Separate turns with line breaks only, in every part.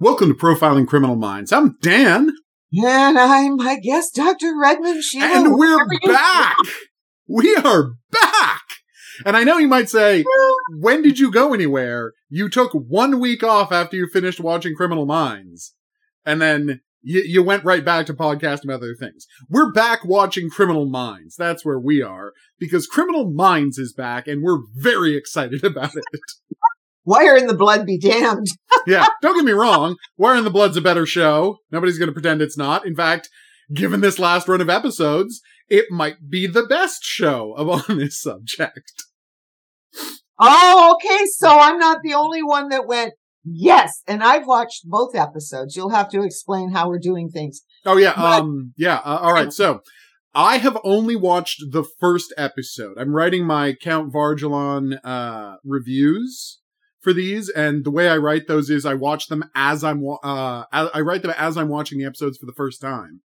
Welcome to Profiling Criminal Minds. I'm Dan.
And I'm my guest, Dr. Redmond Sheila.
And we're back. We are back. And I know you might say, when did you go anywhere? You took one week off after you finished watching Criminal Minds. And then you, you went right back to podcasting about other things. We're back watching Criminal Minds. That's where we are because Criminal Minds is back and we're very excited about it.
Wire in the Blood be damned.
yeah, don't get me wrong. Wire in the Blood's a better show. Nobody's going to pretend it's not. In fact, given this last run of episodes, it might be the best show of on this subject.
Oh, okay. So I'm not the only one that went, yes. And I've watched both episodes. You'll have to explain how we're doing things.
Oh, yeah. But- um, yeah. Uh, all right. So I have only watched the first episode. I'm writing my Count Vargelon, uh, reviews for these, and the way I write those is I watch them as I'm uh I write them as I'm watching the episodes for the first time.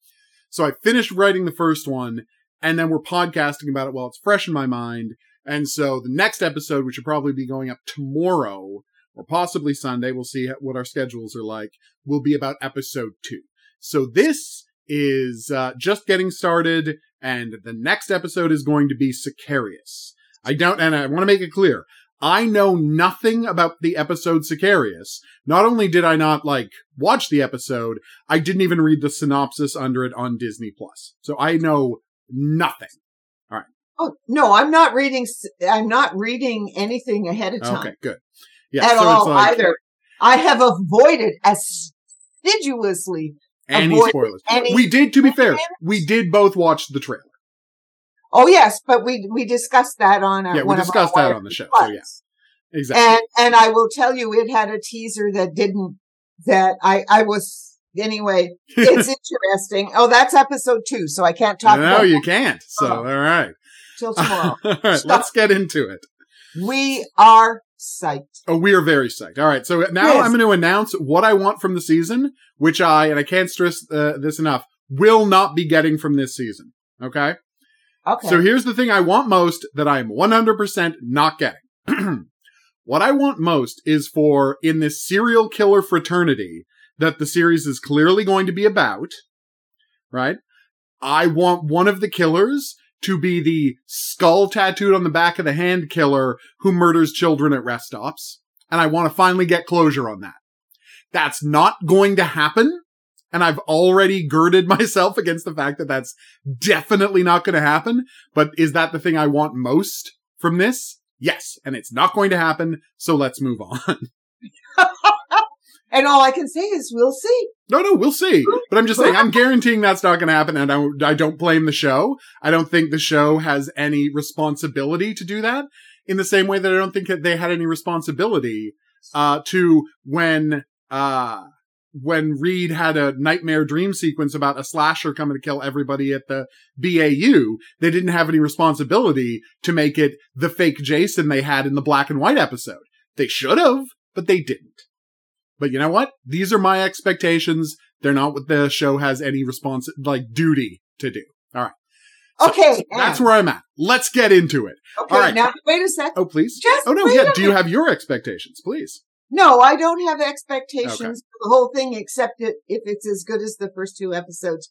So I finished writing the first one, and then we're podcasting about it while it's fresh in my mind. And so the next episode, which will probably be going up tomorrow or possibly Sunday, we'll see what our schedules are like, will be about episode two. So this is uh, just getting started, and the next episode is going to be Sicarius. I don't, and I want to make it clear. I know nothing about the episode Sicarius. Not only did I not like watch the episode, I didn't even read the synopsis under it on Disney Plus. So I know nothing. All right.
Oh no, I'm not reading. I'm not reading anything ahead of time.
Okay, good. Yeah,
at so all like, either. I have avoided as assiduously
any spoilers. Any we did, to be fair, we did both watch the trailer.
Oh yes, but we we discussed that on
yeah we discussed that on the show. So yes, exactly.
And and I will tell you, it had a teaser that didn't that I I was anyway. It's interesting. Oh, that's episode two, so I can't talk.
No, you can't. So oh. all right,
till tomorrow.
all right, let's get into it.
We are psyched.
Oh, we are very psyched. All right, so now yes. I'm going to announce what I want from the season, which I and I can't stress uh, this enough will not be getting from this season. Okay.
Okay.
So here's the thing I want most that I'm 100% not getting. what I want most is for in this serial killer fraternity that the series is clearly going to be about, right? I want one of the killers to be the skull tattooed on the back of the hand killer who murders children at rest stops. And I want to finally get closure on that. That's not going to happen and I've already girded myself against the fact that that's definitely not going to happen. But is that the thing I want most from this? Yes. And it's not going to happen. So let's move on.
and all I can say is we'll see.
No, no, we'll see. But I'm just saying, I'm guaranteeing that's not going to happen. And I, I don't blame the show. I don't think the show has any responsibility to do that in the same way that I don't think that they had any responsibility, uh, to when, uh, when Reid had a nightmare dream sequence about a slasher coming to kill everybody at the BAU, they didn't have any responsibility to make it the fake Jason they had in the black and white episode. They should have, but they didn't. But you know what? These are my expectations. They're not what the show has any response, like duty to do. All right.
So okay.
That's where I'm at. Let's get into it.
Okay.
All right.
Now, wait a sec.
Oh, please.
Just
oh, no. Yeah. Do you have your expectations? Please.
No, I don't have expectations okay. for the whole thing, except it, if it's as good as the first two episodes.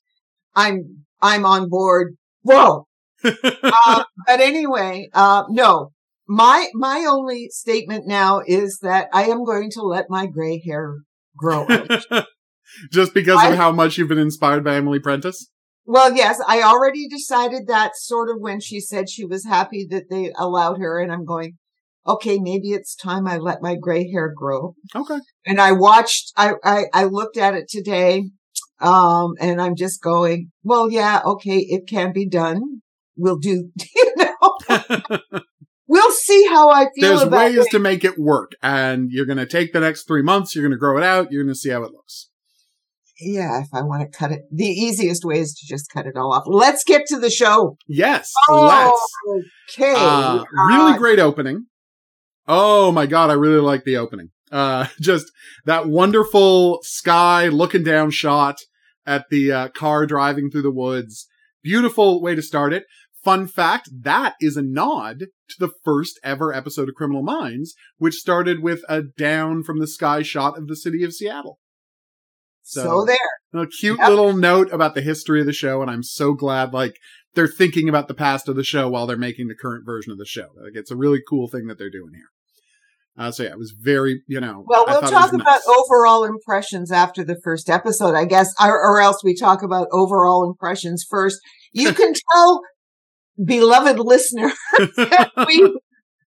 I'm I'm on board. Whoa. uh, but anyway, uh, no. My my only statement now is that I am going to let my gray hair grow.
Just because I, of how much you've been inspired by Emily Prentiss?
Well, yes, I already decided that sort of when she said she was happy that they allowed her, and I'm going, okay, maybe it's time I let my gray hair grow.
Okay.
And I watched, I, I, I looked at it today. Um, and I'm just going, well, yeah, okay, it can be done. We'll do, you know, we'll see how I feel
There's
ways
it. to make it work and you're going to take the next three months. You're going to grow it out. You're going to see how it looks.
Yeah, if I want to cut it, the easiest way is to just cut it all off. Let's get to the show.
Yes,
oh,
let's.
Okay.
Uh, really great opening. Oh my god, I really like the opening. Uh, just that wonderful sky looking down shot at the uh, car driving through the woods. Beautiful way to start it. Fun fact, that is a nod to the first ever episode of Criminal Minds, which started with a down from the sky shot of the city of Seattle.
So, so there.
A cute yep. little note about the history of the show, and I'm so glad like they're thinking about the past of the show while they're making the current version of the show. Like it's a really cool thing that they're doing here. Uh, so yeah, it was very, you know.
Well, we'll talk about nice. overall impressions after the first episode, I guess, or, or else we talk about overall impressions first. You can tell, beloved listener, we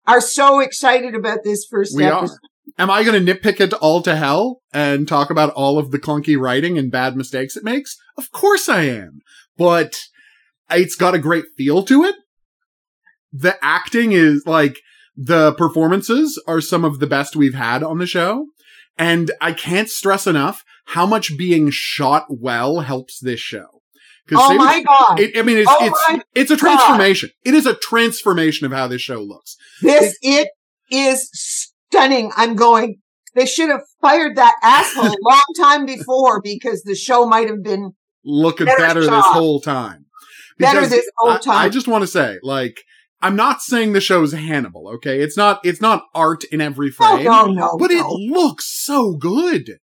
are so excited about this first we episode. Are.
Am I going to nitpick it all to hell and talk about all of the clunky writing and bad mistakes it makes? Of course I am. But it's got a great feel to it. The acting is like, the performances are some of the best we've had on the show. And I can't stress enough how much being shot well helps this show.
Oh my god!
It, I mean, it's oh it's it's a transformation. God. It is a transformation of how this show looks.
This it, it is stunning. I'm going. They should have fired that asshole a long time before because the show might have been
looking better, better this whole time.
Because better this whole time. I,
I just want to say, like, I'm not saying the show's Hannibal, okay? It's not, it's not art in every frame.
No, no, no
But it looks so good.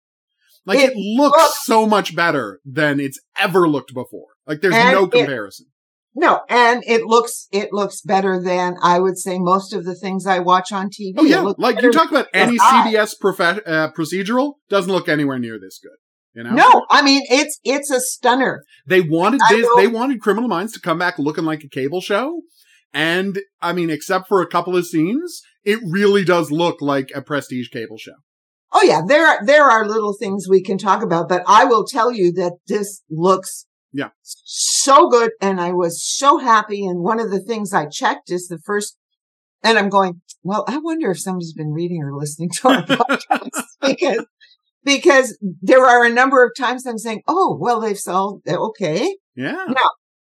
Like it, it looks, looks, so much better than it's ever looked before. Like there's no comparison.
It, no, and it looks, it looks better than I would say most of the things I watch on TV.
Oh yeah. Like you talk about any CBS profe- uh, procedural doesn't look anywhere near this good. You know?
No, I mean it's it's a stunner.
They wanted this. They wanted Criminal Minds to come back looking like a cable show, and I mean, except for a couple of scenes, it really does look like a prestige cable show.
Oh yeah, there are, there are little things we can talk about, but I will tell you that this looks
yeah
so good, and I was so happy. And one of the things I checked is the first, and I'm going, well, I wonder if somebody's been reading or listening to our podcast because because there are a number of times I'm saying, oh, well, they've sold okay.
Yeah.
Now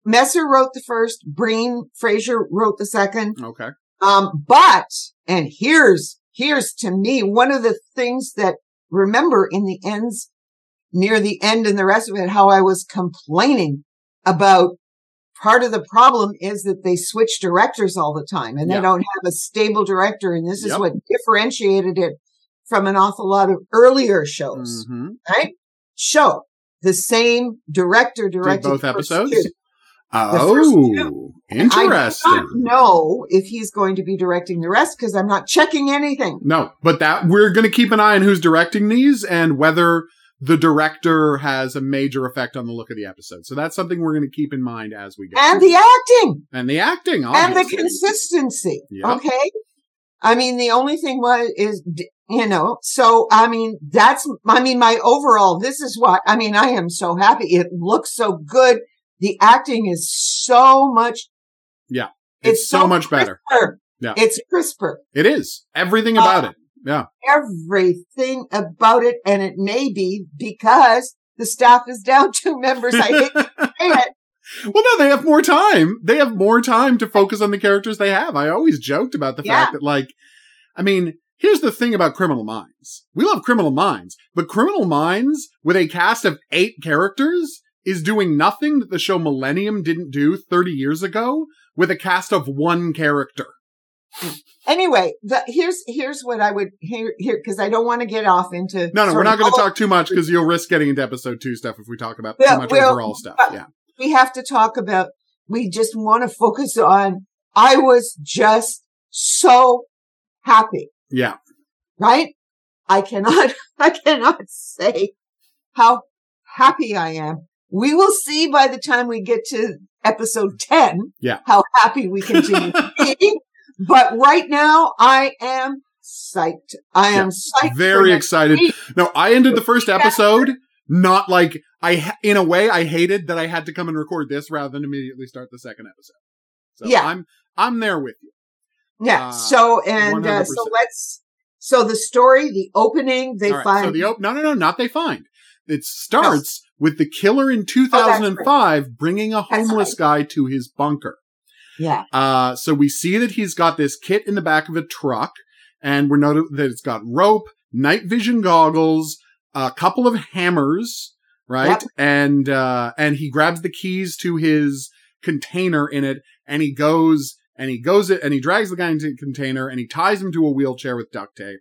Messer wrote the first, Breen Frazier wrote the second.
Okay.
Um, but, and here's, here's to me one of the things that remember in the ends, near the end and the rest of it, how I was complaining about part of the problem is that they switch directors all the time and they don't have a stable director. And this is what differentiated it from an awful lot of earlier shows, mm-hmm. right? Show the same director directed
both episodes. Oh, interesting. I don't
know if he's going to be directing the rest because I'm not checking anything.
No, but that we're going to keep an eye on who's directing these and whether the director has a major effect on the look of the episode. So that's something we're going to keep in mind as we go.
And the acting.
And the acting.
Obviously. And the consistency. Yep. Okay. I mean, the only thing was, is, you know, so I mean, that's, I mean, my overall, this is what, I mean, I am so happy. It looks so good the acting is so much.
Yeah. It's, it's so, so, much better.
Yeah. It's crisper.
It is. Everything about uh, it. Yeah.
Everything about it. And it may be because the staff is down two members. I hate to say it.
Well, no, they have more time. They have more time to focus on the characters they have. I always joked about the yeah. fact that, like, I mean, here's the thing about Criminal Minds. We love Criminal Minds, but Criminal Minds with a cast of eight characters is doing nothing that the show Millennium didn't do 30 years ago with a cast of one character.
Anyway, the, here's here's what I would here here because I don't want to get off into
no no we're not going to talk too much because you'll risk getting into episode two stuff if we talk about yeah, too much well, overall stuff. Yeah,
we have to talk about. We just want to focus on. I was just so happy.
Yeah.
Right. I cannot. I cannot say how happy I am we will see by the time we get to episode 10
yeah.
how happy we continue to be. But right now, I am psyched. I am yeah, psyched.
Very excited. Week. No, I ended the first episode not like I, in a way, I hated that I had to come and record this rather than immediately start the second episode. So yeah. I'm, I'm there with you.
Yeah. Uh, so, and, uh, so let's, so the story, the opening, they right, find. So
the op- no, no, no, not they find. It starts with the killer in 2005 oh, bringing a homeless guy to his bunker.
Yeah.
Uh, so we see that he's got this kit in the back of a truck and we're noted that it's got rope, night vision goggles, a couple of hammers, right? Yep. And, uh, and he grabs the keys to his container in it and he goes and he goes it and he drags the guy into the container and he ties him to a wheelchair with duct tape.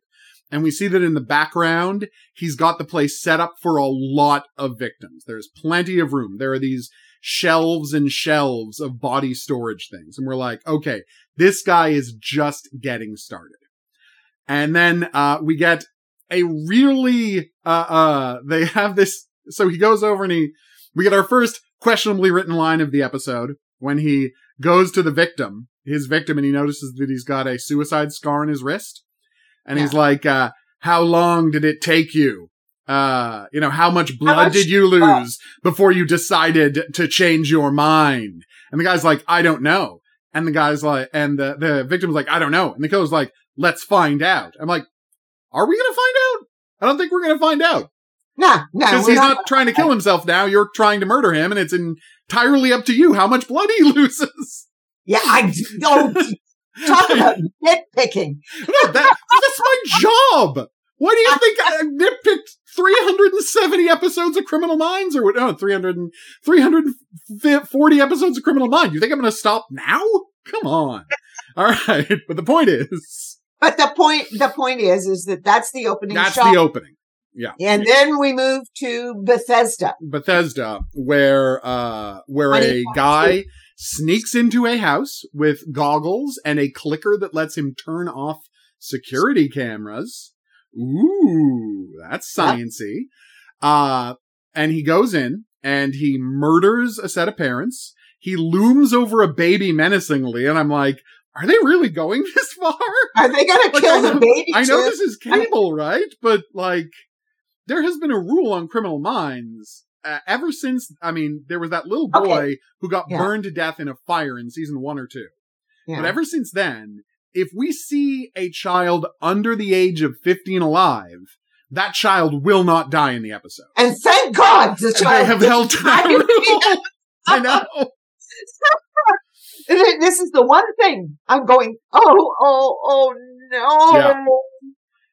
And we see that in the background, he's got the place set up for a lot of victims. There's plenty of room. There are these shelves and shelves of body storage things. And we're like, okay, this guy is just getting started. And then, uh, we get a really, uh, uh, they have this, so he goes over and he, we get our first questionably written line of the episode when he goes to the victim, his victim, and he notices that he's got a suicide scar on his wrist. And yeah. he's like, uh, how long did it take you? Uh, you know, how much blood how much, did you lose before you decided to change your mind? And the guy's like, I don't know. And the guy's like, and the, the victim's like, I don't know. And the killer's like, let's find out. I'm like, are we going to find out? I don't think we're going to find out.
No, no.
Because he's not, not trying to kill himself now. You're trying to murder him, and it's entirely up to you how much blood he loses.
Yeah, I don't talk about nitpicking.
No, that, that's my job. Why do you think I nitpicked 370 episodes of Criminal Minds or what? No, 300, 340 episodes of Criminal Minds. You think I'm going to stop now? Come on. All right. But the point is.
But the point, the point is, is that that's the opening
That's shot. the opening. Yeah.
And then we move to Bethesda.
Bethesda, where, uh, where a guy sneaks into a house with goggles and a clicker that lets him turn off security cameras. Ooh, that's sciency. Uh, and he goes in and he murders a set of parents. He looms over a baby menacingly, and I'm like, are they really going this far?
Are they gonna like, kill the baby?
I know this is cable, right? But like, there has been a rule on criminal minds uh, ever since. I mean, there was that little boy okay. who got yeah. burned to death in a fire in season one or two. Yeah. But ever since then, if we see a child under the age of 15 alive, that child will not die in the episode.
And thank God the child
they have held to I know.
this is the one thing I'm going, oh, oh, oh, no. Yeah.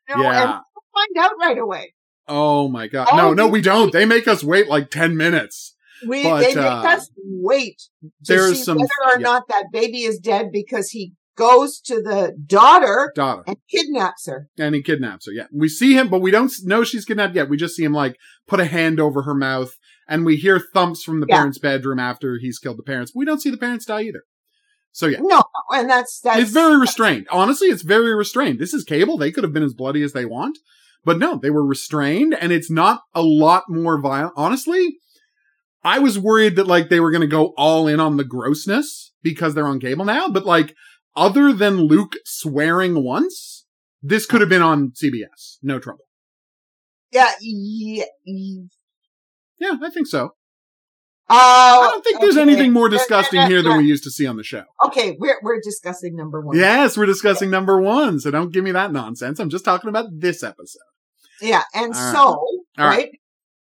No, yeah. and find out right away.
Oh my god! Oh, no, no, we don't. They make us wait like ten minutes.
We but, they make uh, us wait to there's see some, whether or yeah. not that baby is dead because he goes to the daughter,
daughter
and kidnaps her.
And he kidnaps her. Yeah, we see him, but we don't know she's kidnapped yet. We just see him like put a hand over her mouth, and we hear thumps from the yeah. parents' bedroom after he's killed the parents. We don't see the parents die either. So yeah,
no, and that's that's
it's very restrained. Honestly, it's very restrained. This is cable. They could have been as bloody as they want. But no, they were restrained and it's not a lot more violent. Honestly, I was worried that like they were going to go all in on the grossness because they're on cable now. But like, other than Luke swearing once, this could have been on CBS. No trouble.
Yeah. Yeah.
Yeah, I think so.
Uh, I
don't think there's anything more disgusting here than we used to see on the show.
Okay, we're we're discussing number one.
Yes, we're discussing number one. So don't give me that nonsense. I'm just talking about this episode.
Yeah. And All so, right. right?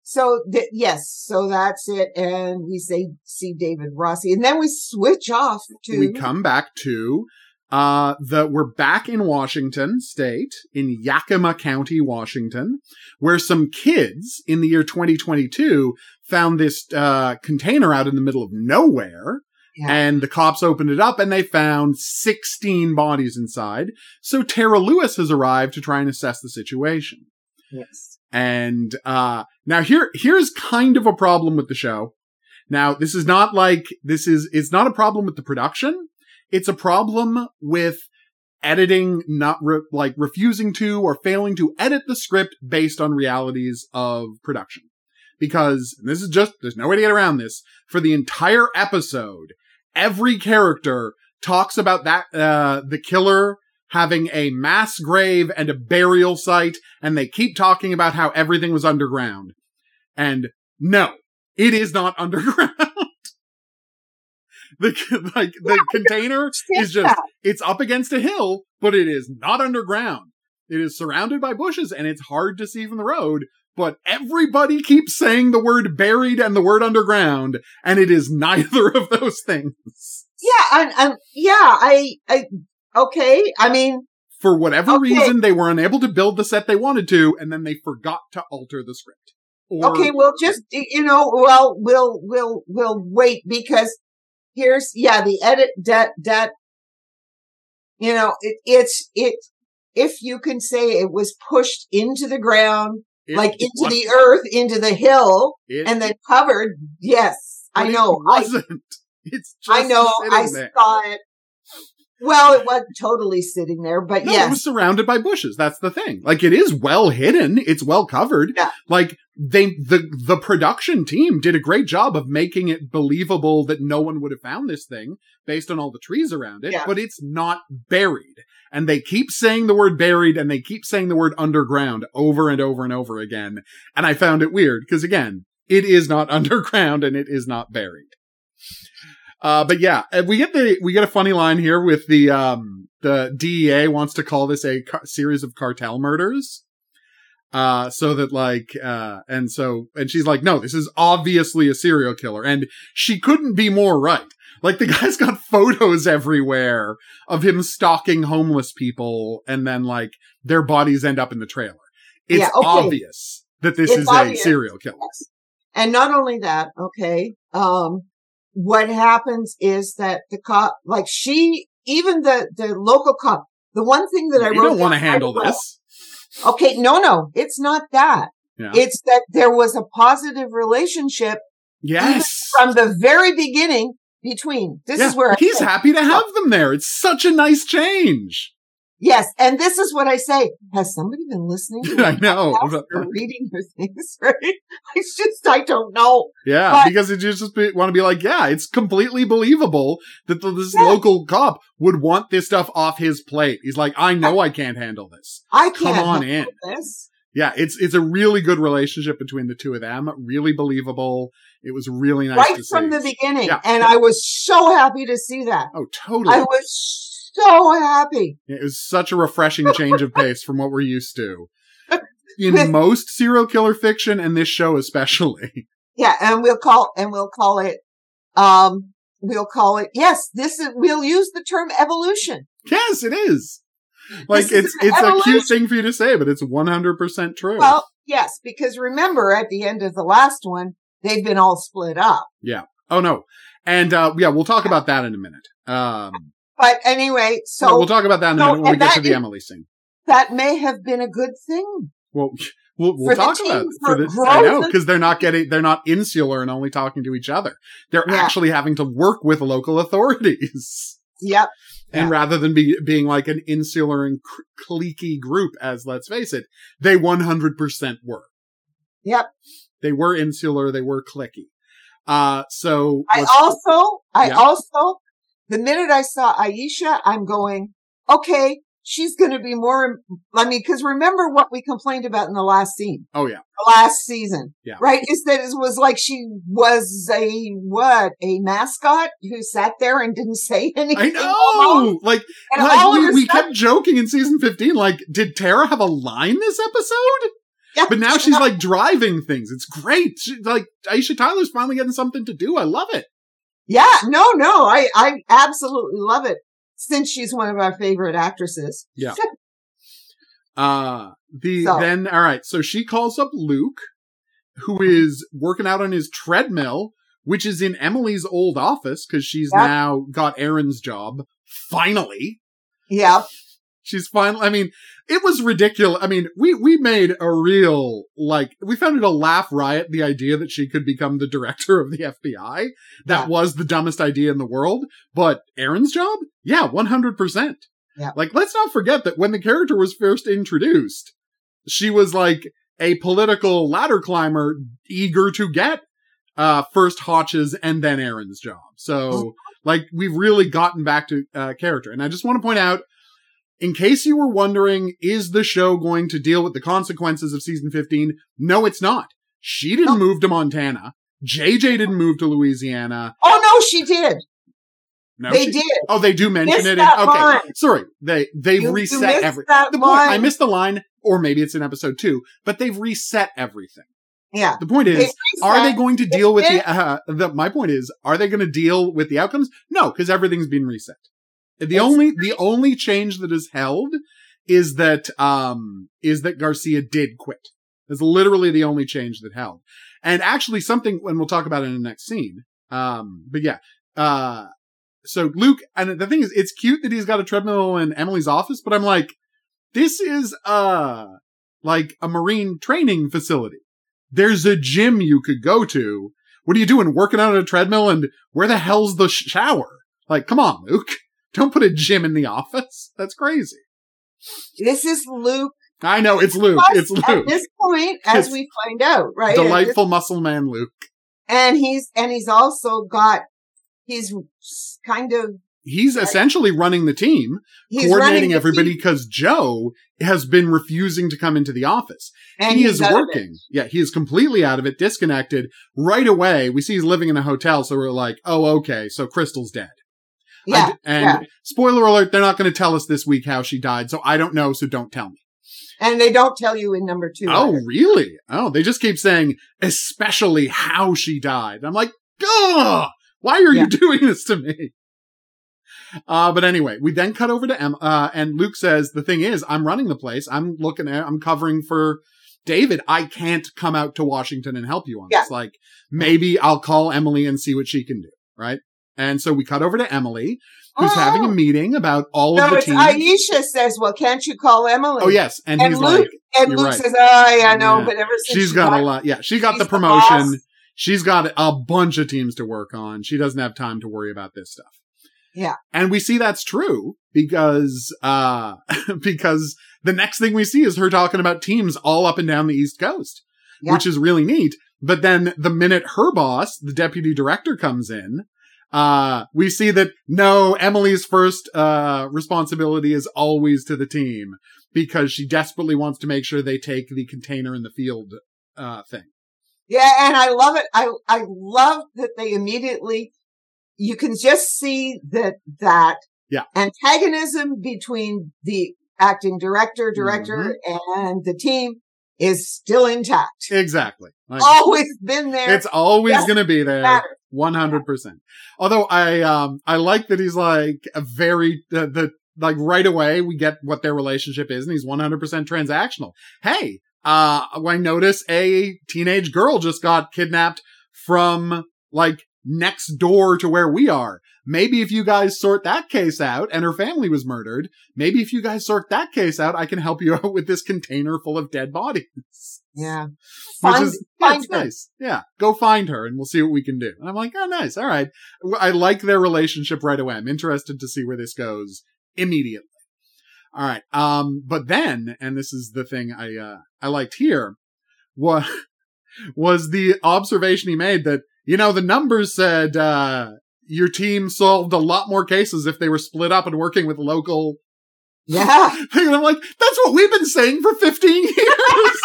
So th- yes, so that's it. And we say, see David Rossi and then we switch off to.
We come back to, uh, the, we're back in Washington state in Yakima County, Washington, where some kids in the year 2022 found this, uh, container out in the middle of nowhere. Yeah. And the cops opened it up and they found 16 bodies inside. So Tara Lewis has arrived to try and assess the situation.
Yes.
And uh now here here's kind of a problem with the show. Now, this is not like this is it's not a problem with the production. It's a problem with editing not re- like refusing to or failing to edit the script based on realities of production. Because this is just there's no way to get around this. For the entire episode, every character talks about that uh the killer having a mass grave and a burial site, and they keep talking about how everything was underground. And no, it is not underground. the like the container is just that. it's up against a hill, but it is not underground. It is surrounded by bushes and it's hard to see from the road, but everybody keeps saying the word buried and the word underground, and it is neither of those things.
Yeah, and, and yeah, I, I Okay. I mean,
for whatever okay. reason, they were unable to build the set they wanted to, and then they forgot to alter the script.
Or, okay, we'll just, you know, well, we'll, we'll, we'll wait because here's, yeah, the edit that, that, you know, it, it's, it, if you can say it was pushed into the ground,
It
like into the earth, into the hill,
it-
and then covered. Yes, I
but it
know. I,
wasn't. It's just
I know. I
there.
saw it. Well, it wasn't totally sitting there, but
No, it was surrounded by bushes. That's the thing. Like it is well hidden. It's well covered.
Yeah.
Like they the the production team did a great job of making it believable that no one would have found this thing based on all the trees around it,
Yeah.
but it's not buried. And they keep saying the word buried and they keep saying the word underground over and over and over again. And I found it weird because again, it is not underground and it is not buried. Uh, but yeah, we get the we get a funny line here with the um the DEA wants to call this a ca- series of cartel murders. Uh, so that like, uh, and so, and she's like, no, this is obviously a serial killer. And she couldn't be more right. Like the guy's got photos everywhere of him stalking homeless people and then like their bodies end up in the trailer. It's
Yeah, okay.
obvious that this
It's
is
obvious.
a serial killer.
And not only that, okay, um, what happens is that the cop, like she, even the, the local cop, the one thing that I wrote
don't want to handle this.
Okay, no, no, it's not that.
Yeah.
It's that there was a positive relationship
Yes.
from the very beginning between. This
Yeah,
is where
he's happy to have them there. It's such a nice change.
Yes, and this is what I say. Has somebody been listening? To
I know.
or reading your things, right? It's just I don't know.
Yeah,
But-
because it just be, want to be like, yeah, it's completely believable that the, this
Yeah.
local cop would want this stuff off his plate. He's like, I know I can't handle this.
I
Come
can't
on
handle
in.
this.
Yeah, it's it's a really good relationship between the two of them. Really believable. It was really nice
right
to
from
see.
the beginning.
Yeah.
And I was so happy to see that.
oh, totally.
I was so happy.
It was such a refreshing change of pace from what we're used to. In most serial killer fiction, and this show especially.
Yeah, and we'll call and we'll call it um we'll call it yes, this is we'll use the term evolution.
Yes, it is. Like
This is
it's
an
it's a cute thing for you to say, but it's one hundred percent true.
Well, yes, because remember at the end of the last one, they've been all split up. Yeah.
Oh no, and uh, yeah, we'll talk about that in a minute. Um,
But anyway, so
no, we'll talk about that in a
so-
minute when we get to the
is-
Emily scene.
that may have been a good thing.
Well, we'll, we'll talk about it
for
the. I know because they're not getting, they're not insular and only talking to each other. They're
Yeah.
actually having to work with local authorities.
Yep.
And
Yeah.
rather than be being like an insular and cr- cliquey group, as let's face it, they 100% were.
Yep.
They were insular. They were cliquey. Uh, so
I also, I
Yeah.
also, the minute I saw Aisha, I'm going, okay, she's going to be more, I mean, cause remember what we complained about in the last scene,
oh yeah,
the last season,
Yeah.
right? Is that it was like she was a, what, a mascot who sat there and didn't say anything.
I know. Like, like we, we
sudden-
kept joking in season 15, like, did Tara have a line this episode?
Yeah.
But now she's like driving things. It's great. She, like, Aisha Tyler's finally getting something to do. I love it.
Yeah, no, no, I, I absolutely love it since she's one of our favorite actresses.
Yeah. Uh, the,
So-
then, all right. So she calls up Luke, who is working out on his treadmill, which is in Emily's old office because she's
Yep.
now got Erin's job. Finally.
Yeah.
She's finally, I mean, it was ridiculous. I mean, we, we made a real, like, we found it a laugh riot, the idea that she could become the director of the FBI. That
Yeah.
was the dumbest idea in the world. But Erin's job? Yeah, 100%.
Yeah.
Like, let's not forget that when the character was first introduced, she was like a political ladder climber eager to get, uh, first Hotch's and then Erin's job. So,
Oh.
like, we've really gotten back to, uh, character. And I just want to point out, in case you were wondering, is the show going to deal with the consequences of season 15? No, it's not. She didn't
No.
move to Montana. JJ didn't move to Louisiana.
Oh no, she did.
No,
they
she-
did.
Oh, they do mention
Missed
it. In, okay,
line.
sorry. They they've
You-
reset
missed
every.
that
The point. I missed the line, or maybe it's in episode two, but they've reset everything.
Yeah.
The point is,
They
are they going to deal with the, uh, the? My point is, are they going to deal with the outcomes? No, because everything's been reset. The
It's-
only the only change that is held is that um is that Garcia did quit. That's literally the only change that held. And actually something and we'll talk about it in the next scene. Um but yeah. Uh so Luke and the thing is it's cute that he's got a treadmill in Emily's office, but I'm like this is uh like a marine training facility. There's a gym you could go to. What are you doing? Working out on a treadmill? And where the hell's the shower? Like, come on, Luke. Don't put a gym in the office. That's crazy.
This is Luke.
I know it's Luke. It's Luke.
At this point, as
It's
we find out, right?
Delightful muscle man Luke.
And he's and he's also got he's kind of
He's essentially running the team, coordinating everybody because Joe has been refusing to come into the office.
and
he is
out of it.
working. Yeah, he is completely out of it, disconnected. Right away, we see he's living in a hotel, so we're like, oh, okay, so Krystall's dead.
Yeah,
d- and
yeah.
spoiler alert, they're not going to tell us this week how she died, so I don't know, so don't tell me.
and they don't tell you in number two.
Oh,
either.
really? Oh, they just keep saying, especially how she died. I'm like, ugh, why are
Yeah.
you doing this to me? Uh, but anyway, we then cut over to Em, uh, and Luke says, the thing is, I'm running the place. I'm looking at, I'm covering for David. I can't come out to Washington and help you on
Yeah.
this. Like, maybe I'll call Emily and see what she can do. Right. And so we cut over to Emily, who's
Oh.
having a meeting about all
no,
of the
it's
teams.
Aisha says, "Well, can't you call Emily?"
oh, yes. And,
and
he's
Luke
like,
and Luke
right.
says, "Oh, yeah, I know,
Yeah.
but ever since
she's
she
got
got-
a lot. Yeah, she got the
the
promotion.
boss.
she's got a bunch of teams to work on. She doesn't have time to worry about this stuff.
Yeah.
And we see that's true because, uh, because the next thing we see is her talking about teams all up and down the East Coast,
Yeah.
which is really neat. But then the minute her boss, the deputy director comes in, uh, we see that no, Emily's first, uh, responsibility is always to the team because she desperately wants to make sure they take the container in the field, uh, thing.
Yeah, and I love it. I I love that they immediately you can just see that that
Yeah.
antagonism between the acting director, director,
Mm-hmm.
and the team is still intact.
Exactly. Like,
Always been there.
it's always going to be there.
matter.
100%. Although I, um, I like that he's like a very, the, the, like right away we get what their relationship is and he's 100% transactional. Hey, uh, I notice a teenage girl just got kidnapped from like next door to where we are. Maybe if you guys sort that case out and her family was murdered, maybe if you guys sort that case out, I can help you out with this container full of dead bodies.
Yeah.
Which
Find,
is
find her.
nice. Yeah, go find her and we'll see what we can do. And I'm like, oh, nice. All right. I like their relationship right away. I'm interested to see where this goes immediately. All right. Um, but then, and this is the thing I, uh, I liked here was, was the observation he made that, you know, the numbers said, uh, your team solved a lot more cases if they were split up and working with local
Yeah.
and I'm like, that's what we've been saying for 15 years.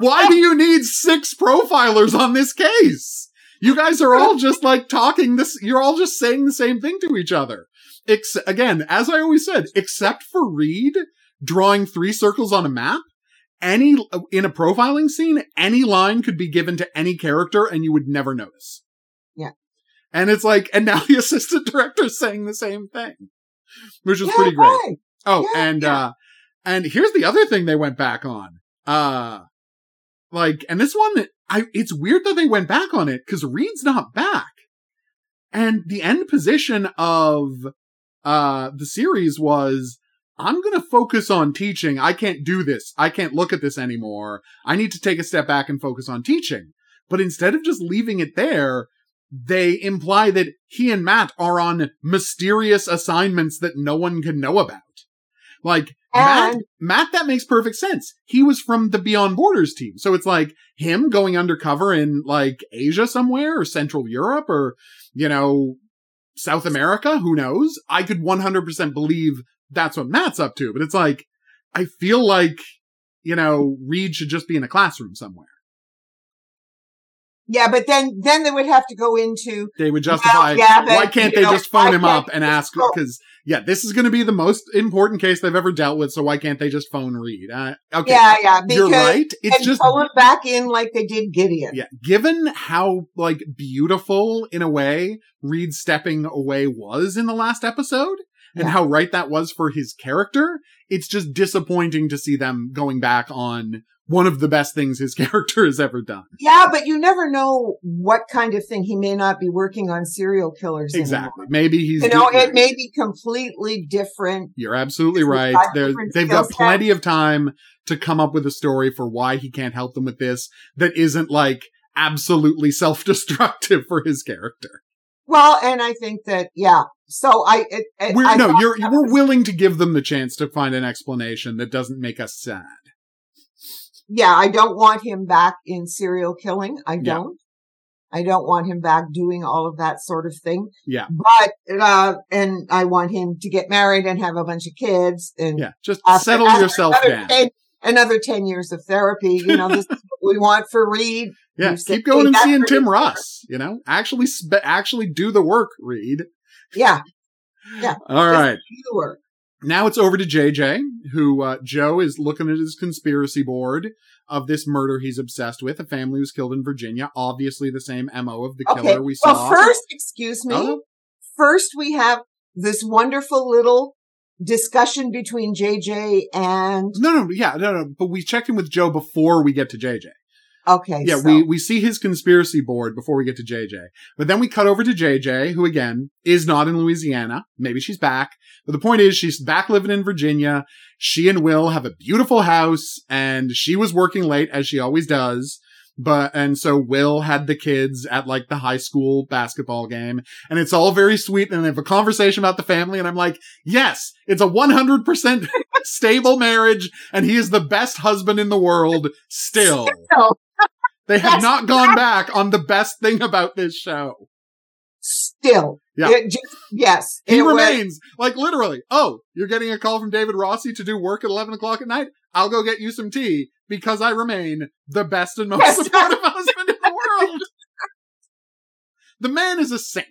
Why do you need six profilers on this case? You guys are all just like talking this, you're all just saying the same thing to each other. Ex- again, as I always said, except for Reid drawing three circles on a map, any, in a profiling scene, any line could be given to any character and you would never notice.
Yeah.
And it's like, and now the assistant director's saying the same thing, which is
Yeah,
pretty great.
right.
Oh,
Yeah,
and
yeah.
uh and here's the other thing they went back on. Uh like and this one I it's weird that they went back on it cuz Reid's not back. And the end position of uh the series was I'm going to focus on teaching. I can't do this. I can't look at this anymore. I need to take a step back and focus on teaching. But instead of just leaving it there, they imply that he and Matt are on mysterious assignments that no one can know about. Like Matt, Matt, that makes perfect sense. He was from the Beyond Borders team. So it's like him going undercover in like Asia somewhere or Central Europe or, you know, South America. Who knows? I could 100% believe that's what Matt's up to, but it's like, I feel like, you know, Reid should just be in a classroom somewhere.
Yeah, but then then they would have to go into
They would justify,
yeah, but,
why can't they
know,
just phone him up and ask, because, yeah, this is going to be the most important case they've ever dealt with, so why can't they just phone Reid? Uh, okay.
yeah, yeah, because
You're right. It's just
pull it back in like they did Gideon.
Yeah, given how like beautiful in a way Reid stepping away was in the last episode and
Yeah.
how right that was for his character, it's just disappointing to see them going back on one of the best things his character has ever done.
Yeah, but you never know what kind of thing he may not be working on serial killers.
Exactly.
Anymore.
Maybe he's
You know,
doing-
it may be completely different.
You're absolutely right.
different
they've got plenty of time to come up with a story for why he can't help them with this that isn't like absolutely self-destructive for his character.
Well, and I think that, yeah. So I, it, it,
We're,
I
no, you're we're willing to give them the chance to find an explanation that doesn't make us sad.
Yeah, I don't want him back in serial killing. I don't. I don't want him back doing all of that sort of thing.
Yeah.
But, uh, and I want him to get married and have a bunch of kids and
Yeah, just
after-
settle
after
yourself
another
down.
10 another 10 years of therapy. You know, this is what we want for Reid.
Yeah,
said,
keep going
"Hey,
and seeing Tim
clever."
Russ. You know, actually, spe- actually do the work. Reid.
Yeah. Yeah.
All right.
Do the work.
Now it's over to JJ, who uh, Joe is looking at his conspiracy board of this murder he's obsessed with. A family was killed in Virginia. Obviously, the same mo of the killer
Okay.
we saw.
Well, first, excuse me.
Oh,
First, we have this wonderful little discussion between JJ and,
no, no, yeah, no, no. But we checked in with Joe before we get to JJ.
Okay.
Yeah,
so-
we, we see his conspiracy board before we get to JJ. But then we cut over to JJ, who again is not in Louisiana. Maybe she's back. But the point is she's back living in Virginia. She and Will have a beautiful house and she was working late as she always does. But, and so Will had the kids at like the high school basketball game and it's all very sweet. And they have a conversation about the family. And I'm like, yes, it's a 100% stable marriage and he is the best husband in the world still.
Still.
They have not gone back on the best thing about this show.
still.
Yeah.
Just, yes.
He
was-
remains like literally. Oh, you're getting a call from David Rossi to do work at 11 o'clock at night. I'll go get you some tea because I remain the best and most
Yes.
supportive husband in the world. The man is a saint.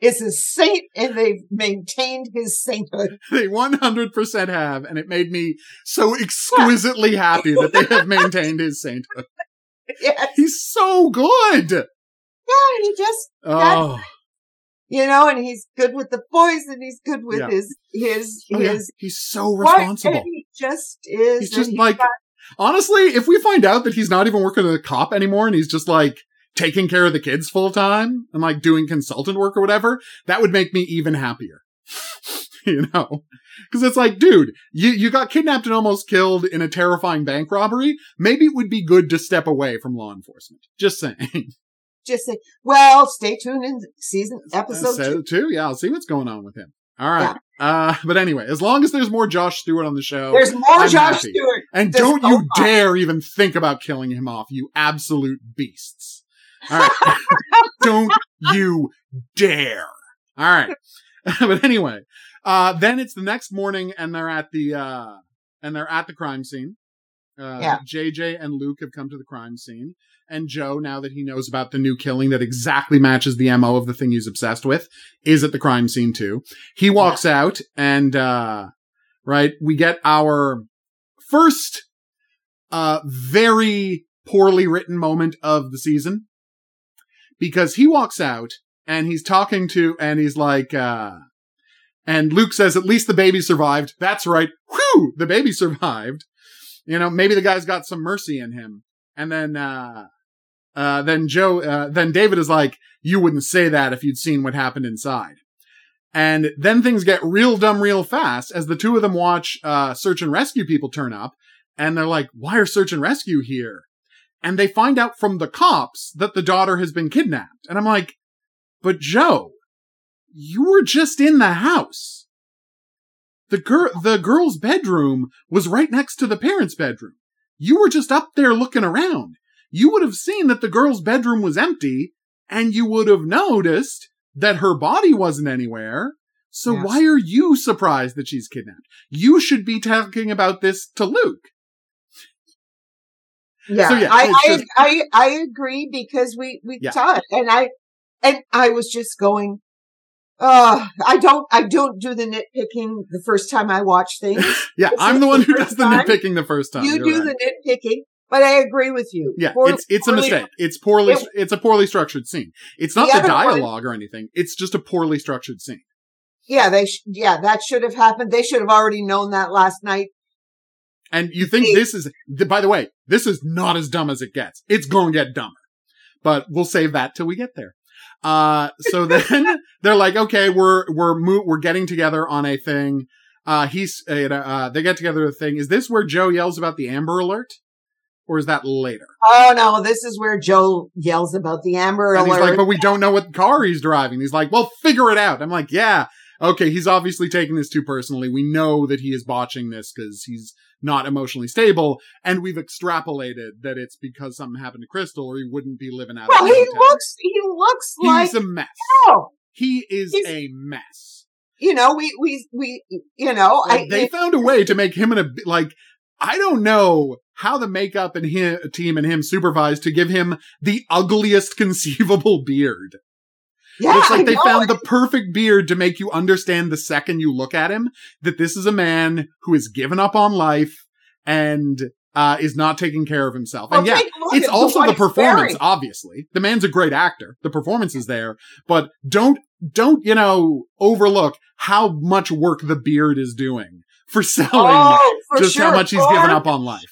Is a saint and they've maintained his sainthood.
They 100% have, and it made me so exquisitely happy that they have maintained his sainthood.
Yes.
He's so good.
Yeah, he just,
Oh,
you know, and he's good with the boys and he's good with
Yeah.
his, his,
oh yeah.
his
He's so responsible.
and he just is.
He's just
he's
like,
got-
honestly, if we find out that he's not even working as a cop anymore and he's just like taking care of the kids full time and like doing consultant work or whatever, that would make me even happier. you know? Cause it's like, dude, you, you got kidnapped and almost killed in a terrifying bank robbery. Maybe it would be good to step away from law enforcement. Just saying.
just say, well, stay tuned in season episode
So,
two.
too. Yeah, I'll see what's going on with him. All right. Uh, but anyway, as long as there's more Josh Stewart on the show,
There's more
I'm
Josh
happy.
Stewart.
And
There's
don't
no
you
fun.
dare even think about killing him off, you absolute beasts. All right. don't you dare. All right. but anyway, uh, then it's the next morning and they're at the, uh, and they're at the crime scene. Uh,
Yeah.
JJ and Luke have come to the crime scene. And Joe, now that he knows about the new killing that exactly matches the MO of the thing he's obsessed with, is at the crime scene too. He walks out and, uh, right, we get our first, uh, very poorly written moment of the season. Because he walks out and he's talking to, and he's like, uh, and Luke says, at least the baby survived. That's right. Whew! The baby survived. You know, maybe the guy's got some mercy in him. And then, uh, uh, then Joe, uh, then David is like, you wouldn't say that if you'd seen what happened inside. And then things get real dumb real fast as the two of them watch, uh, search and rescue people turn up. And they're like, why are search and rescue here? And they find out from the cops that the daughter has been kidnapped. And I'm like, but Joe, you were just in the house. The girl, the girl's bedroom was right next to the parents' bedroom. You were just up there looking around. You would have seen that the girl's bedroom was empty and you would have noticed that her body wasn't anywhere. So
Yes.
why are you surprised that she's kidnapped? You should be talking about this to Luke.
Yeah,
So, yeah,
I,
it's
I, I, I agree because we, we
Yeah.
it and I, and I was just going, uh, I don't, I don't do the nitpicking the first time I watch things.
Yeah,
This
I'm the one
the
who does the nitpicking the first time.
you
You're
do
right.
the nitpicking, but I agree with you.
Yeah, it's it's a mistake. It's poorly.
It-
it's a poorly structured scene. It's not
The
the,
other one-
dialogue or anything. It's just a poorly structured scene.
Yeah, they, sh- yeah, that should have happened. They should have already known that last night.
And you think this is, by the way, this is not as dumb as it gets. It's going to get dumber, but we'll save that till we get there. Uh, so then they're like, okay, we're, we're, mo- we're getting together on a thing. Uh, he's, uh, uh, they get together a thing. Is this where Joe yells about the Amber Alert? Or is that later?
Oh no, this is where Joe yells about the Amber
and
Alert.
He's like, but we don't know what car he's driving. He's like, well, figure it out. I'm like, yeah, okay, he's obviously taking this too personally. We know that he is botching this because he's not emotionally stable, and we've extrapolated that it's because something happened to Krystall, or he wouldn't be living out. Of it.
Well, he looks, he looks
he's
like he's
a mess.
Oh,
he is a mess.
You know, we we we, you know, I,
they
it,
found a way to make him in a like. I don't know how the makeup and him, team and him supervised to give him the ugliest conceivable beard.
Yeah,
it's like
I
they
know.
found the perfect beard to make you understand the second you look at him that this is a man who has given up on life and uh, is not taking care of himself.
Well,
and yeah,
take a look
it's also the performance, obviously. The man's a great actor. The performance is there, but don't, don't, you know, overlook how much work the beard is doing for selling
Oh, for
just how much he's given up on life.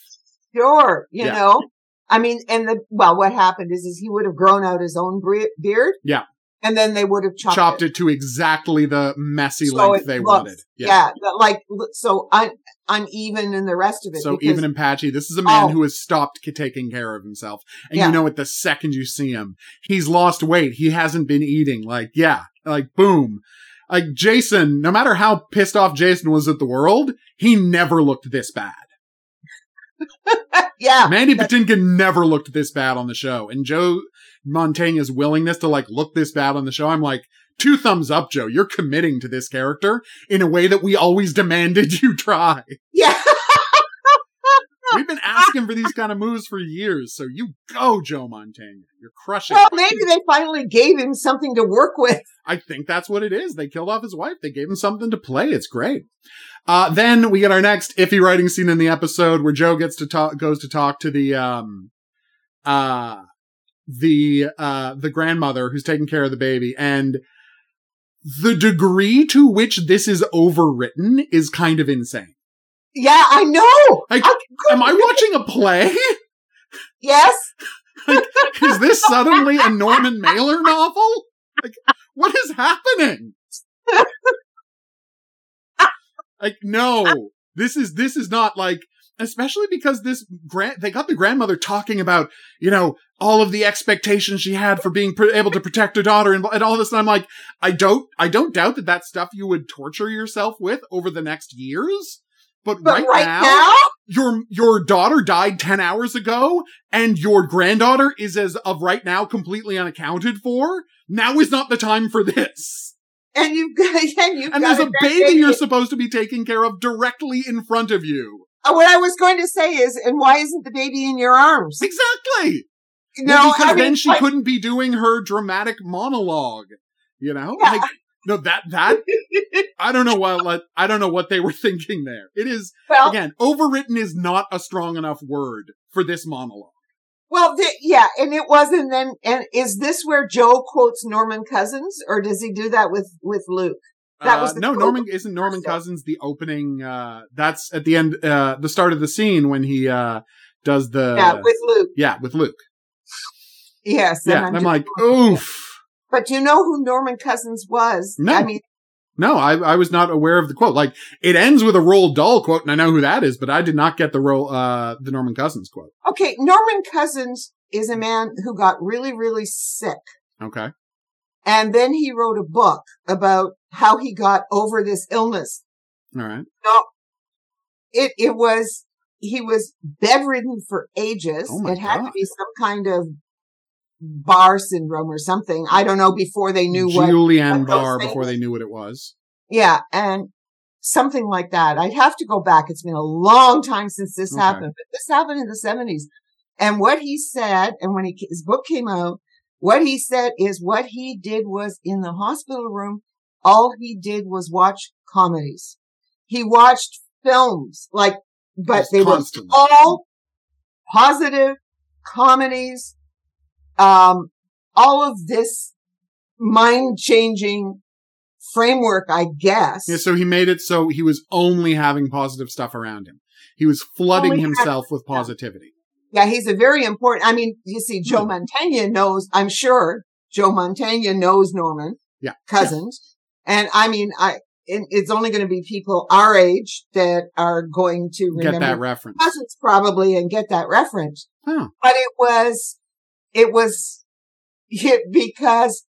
Sure, you
Yeah.
know. I mean, and the well, what happened is, is he would have grown out his own beard.
Yeah.
And then they would have chopped,
Chopped it to exactly the messy
So
length they
looks-
wanted.
Yeah, but like so un, uneven in the rest of it.
So
because-
even and patchy, this is a man
Oh.
who has stopped taking care of himself. And
Yeah.
you know it the second you see him. He's lost weight. He hasn't been eating. Like, yeah, like boom. Like Jason, no matter how pissed off Jason was at the world, he never looked this bad.
yeah,
Mandy Patinkin never looked this bad on the show. And Joe Mantegna's willingness to like look this bad on the show, I'm like, two thumbs up, Joe. You're committing to this character in a way that we always demanded you try.
yeah.
We've been asking for these kind of moves for years, so you go, Joe Mantegna. You're crushing.
well, maybe they finally gave him something to work with.
I think that's what it is. They killed off his wife. They gave him something to play. It's great. Uh, then we get our next iffy writing scene in the episode where Joe gets to talk, goes to talk to the, um, uh, the, uh, the grandmother who's taking care of the baby. And the degree to which this is overwritten is kind of insane.
Yeah, I know.
Like,
I
Am I watching a play?
Yes.
Is this suddenly a Norman Mailer novel? Like, what is happening? like, no, this is, this is not like, especially because this grand, they got the grandmother talking about, you know, all of the expectations she had for being pr- able to protect her daughter and, and all this. And I'm like, I don't, I don't doubt that that's stuff you would torture yourself with over the next years. But,
But
right,
right
now,
now,
your your daughter died 10 hours ago and your granddaughter is as of right now completely unaccounted for now is not the time for this
and you've got, and you've
and there's a
grand
baby you're supposed to be taking care of directly in front of you
Uh, what I was going to say is, and why isn't the baby in your arms?
exactly
No,
Well, because
I mean,
then she
like-
couldn't be doing her dramatic monologue you know
Yeah.
like no that that i don't know what like, i don't know what they were thinking there it is
well,
again overwritten is not a strong enough word for this monologue
well, the, yeah, and it wasn't then. And is this where Joe quotes Norman Cousins, or does he do that with with Luke? That was
Uh,
the
no. Norman isn't Norman Cousins the opening uh that's at the end uh the start of the scene when he uh does the
yeah, with Luke.
yeah, with Luke.
Yes.
Yeah, I'm
just-
like, oof.
but do you know who Norman Cousins was?
No.
I mean,
No, I I was not aware of the quote. Like it ends with a Roald Dahl quote and I know who that is, but I did not get the roll uh the Norman Cousins quote.
okay, Norman Cousins is a man who got really, really sick.
Okay.
And then he wrote a book about how he got over this illness.
All right.
No, it, it was, he was bedridden for ages.
Oh
it had
God.
to be some kind of bar syndrome or something. I don't know before they knew what.
Guillain
what those Barré
before they knew what it was.
Yeah. And something like that. I'd have to go back. It's been a long time since this
Okay.
happened, but this happened in the seventies. And what he said, and when he, his book came out, what he said is what he did was in the hospital room, all he did was watch comedies. He watched films, like, but
Just
they were all positive comedies. Um, all of this mind changing framework, I guess.
Yeah, so he made it so he was only having positive stuff around him. He was flooding oh, himself with positivity.
Yeah, he's a very important. I mean, you see, Joe hmm. Mantegna knows. I'm sure Joe Mantegna knows Norman.
Yeah,
cousins, yeah. And I mean, I it's only going to be people our age that are going to
get that reference.
Cousins probably and get that reference.
Huh.
But it was, it was it because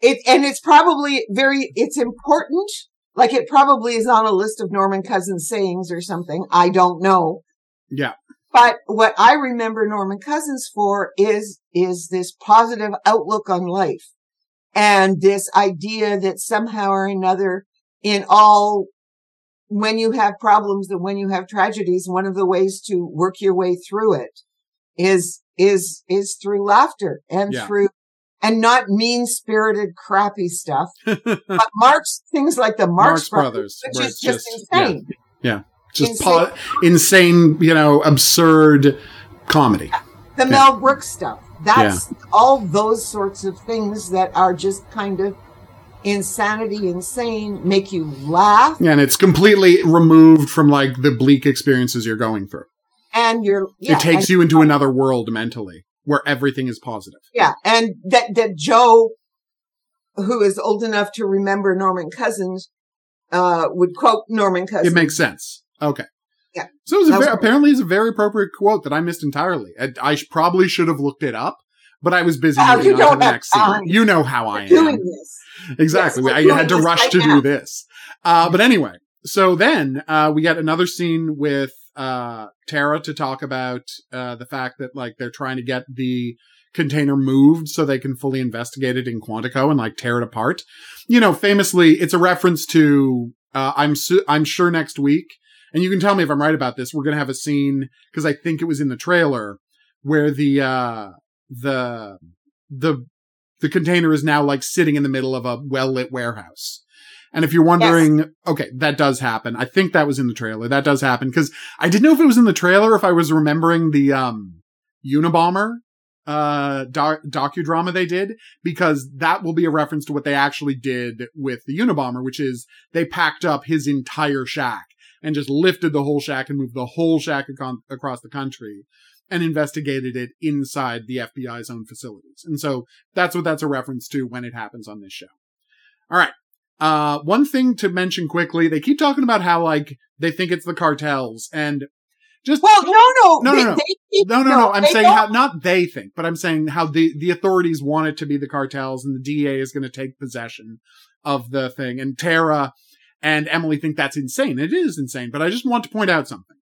it, and it's probably very, it's important. Like it probably is on a list of Norman Cousins sayings or something. I don't know.
Yeah.
But what I remember Norman Cousins for is, is this positive outlook on life and this idea that somehow or another in all when you have problems and when you have tragedies, one of the ways to work your way through it is, is, is through laughter and yeah. through, and not mean spirited, crappy stuff. but Marx, things like the Marx, Marx Brothers, which is just, just, insane.
Yeah. yeah. Just insane. Po- insane, you know, absurd comedy.
The yeah. Mel Brooks stuff. That's yeah. all those sorts of things that are just kind of insanity, insane, make you laugh.
Yeah, and it's completely removed from like the bleak experiences you're going through.
And you're, yeah,
it takes you into another world mentally where everything is positive.
Yeah. And that, that Joe, who is old enough to remember Norman Cousins, uh, would quote Norman Cousins.
It makes sense. Okay.
Yeah.
So it very, apparently it's a very appropriate quote that I missed entirely. I, I probably should have looked it up, but I was busy oh, moving on to the next scene. You know how I am. Doing this. Exactly. Yes, I had to rush right to now. do this. Uh, but anyway, so then uh, we get another scene with uh, Tara to talk about uh, the fact that like they're trying to get the container moved so they can fully investigate it in Quantico and like tear it apart. You know, famously, it's a reference to uh, I'm su- I'm sure next week, and you can tell me if I'm right about this. We're gonna have a scene because I think it was in the trailer where the uh, the the the container is now like sitting in the middle of a well lit warehouse. And if you're wondering, yes. okay, that does happen. I think that was in the trailer. That does happen because I didn't know if it was in the trailer, if I was remembering the, um, Unabomber, uh, doc- docudrama they did, because that will be a reference to what they actually did with the Unabomber, which is they packed up his entire shack and just lifted the whole shack and moved the whole shack ac- across the country and investigated it inside the FBI's own facilities. And so that's what that's a reference to when it happens on this show. All right. Uh, one thing to mention quickly, they keep talking about how like they think it's the cartels and just
well, no, no,
no, no, no, keep, no, no, no, no. I'm saying don't. how not they think, but I'm saying how the the authorities want it to be the cartels, and the DA is going to take possession of the thing. And Tara and Emily think that's insane. It is insane, but I just want to point out something.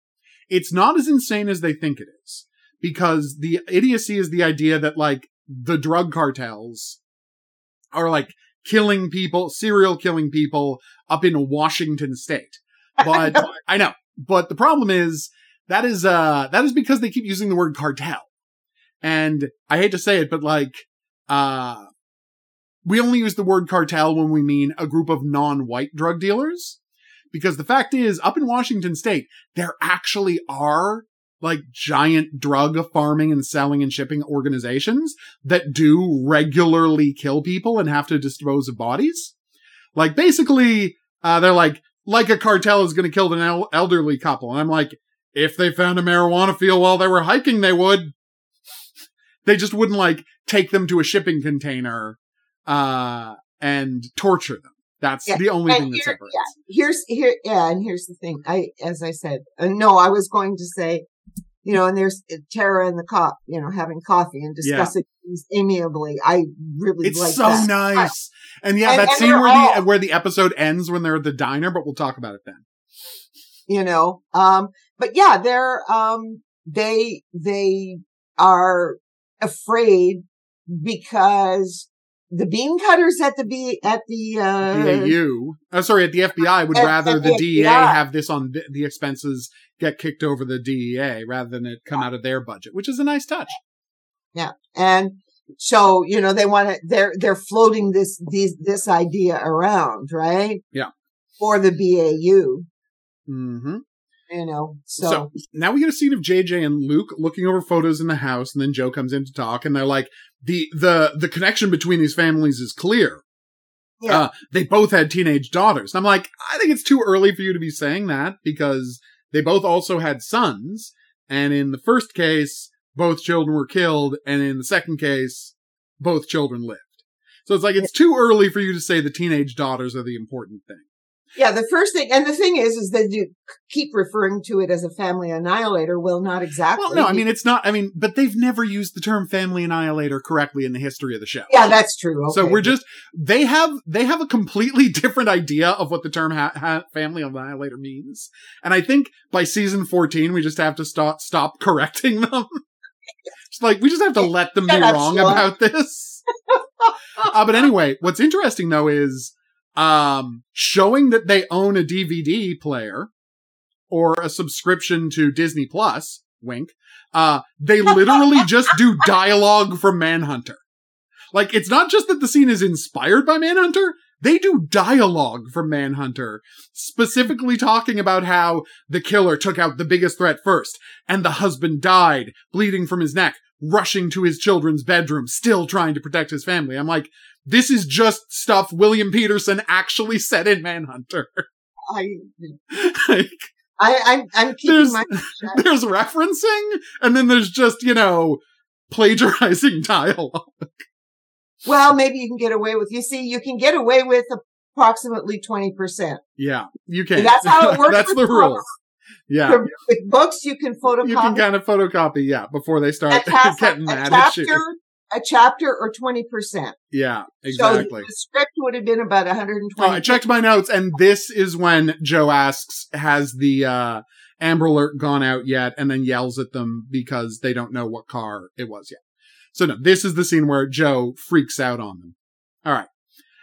It's not as insane as they think it is because the idiocy is the idea that like the drug cartels are like killing people, serial killing people up in Washington state. But I know, but the problem is that is, uh, that is because they keep using the word cartel. And I hate to say it, but like, uh, we only use the word cartel when we mean a group of non-white drug dealers. Because the fact is, up in Washington state, there actually are like giant drug farming and selling and shipping organizations that do regularly kill people and have to dispose of bodies. Like basically, uh, they're like, like a cartel is going to kill an el- elderly couple. And I'm like, if they found a marijuana field while they were hiking, they would. they just wouldn't like take them to a shipping container, uh, and torture them. That's yeah. the only and thing that separates.
Yeah. Here's here, yeah, and here's the thing. I, as I said, uh, no, I was going to say you know, and there's uh, Tara and the cop, you know, having coffee and discussing yeah. things amiably. I really like
it's
like
so
that.
nice. and yeah, and, that and scene where all, the where the episode ends when they're at the diner, but we'll talk about it then.
You know, um, but yeah, they're um, they they are afraid because the bean cutters at the B at the uh,
BAU. Oh, sorry, at the FBI would at, rather at the, the DEA have this on the, the, expenses get kicked over the DEA rather than it come yeah. out of their budget, which is a nice touch.
Yeah, and so you know they want to they're they're floating this these this idea around, right?
Yeah,
for the BAU.
Mm-hmm
you know. So. so.
now we get a scene of JJ and Luke looking over photos in the house, and then Joe comes in to talk, and they're like, the the the connection between these families is clear. Yeah. Uh, they both had teenage daughters. I'm like, I think it's too early for you to be saying that because they both also had sons. And in the first case, both children were killed. And in the second case, both children lived. So it's like, it's too early for you to say the teenage daughters are the important thing.
Yeah, the first thing, and the thing is, is that you keep referring to it as a family annihilator. Well, not exactly.
Well, no, I mean, it's not, I mean, but they've never used the term family annihilator correctly in the history of the show.
Yeah, that's true. Okay.
So we're just, they have, they have a completely different idea of what the term ha- ha- family annihilator means. And I think by season 14, we just have to stop, stop correcting them. it's like, we just have to let them be wrong about this. uh, but anyway, what's interesting though is, um, showing that they own a DVD player or a subscription to Disney Plus, wink, uh, they literally just do dialogue from Manhunter. Like, it's not just that the scene is inspired by Manhunter, they do dialogue from Manhunter, specifically talking about how the killer took out the biggest threat first, and the husband died, bleeding from his neck, rushing to his children's bedroom, still trying to protect his family. I'm like, this is just stuff William Petersen actually said in Manhunter.
I, like, I, I'm, I'm keeping
there's,
my.
There's referencing, and then there's just you know plagiarizing dialogue.
Well, maybe you can get away with. You see, you can get away with approximately twenty percent.
Yeah, you can.
That's how it works.
That's the rules. Yeah.
With books, you can photocopy.
You can kind of photocopy, yeah, before they start getting
a,
mad
a chapter,
at you
a chapter or 20%.
Yeah, exactly.
So the script would have been about 120.
Oh, I checked my notes and this is when Joe asks, has the, uh, Amber Alert gone out yet? And then yells at them because they don't know what car it was yet. So no, this is the scene where Joe freaks out on them. All right.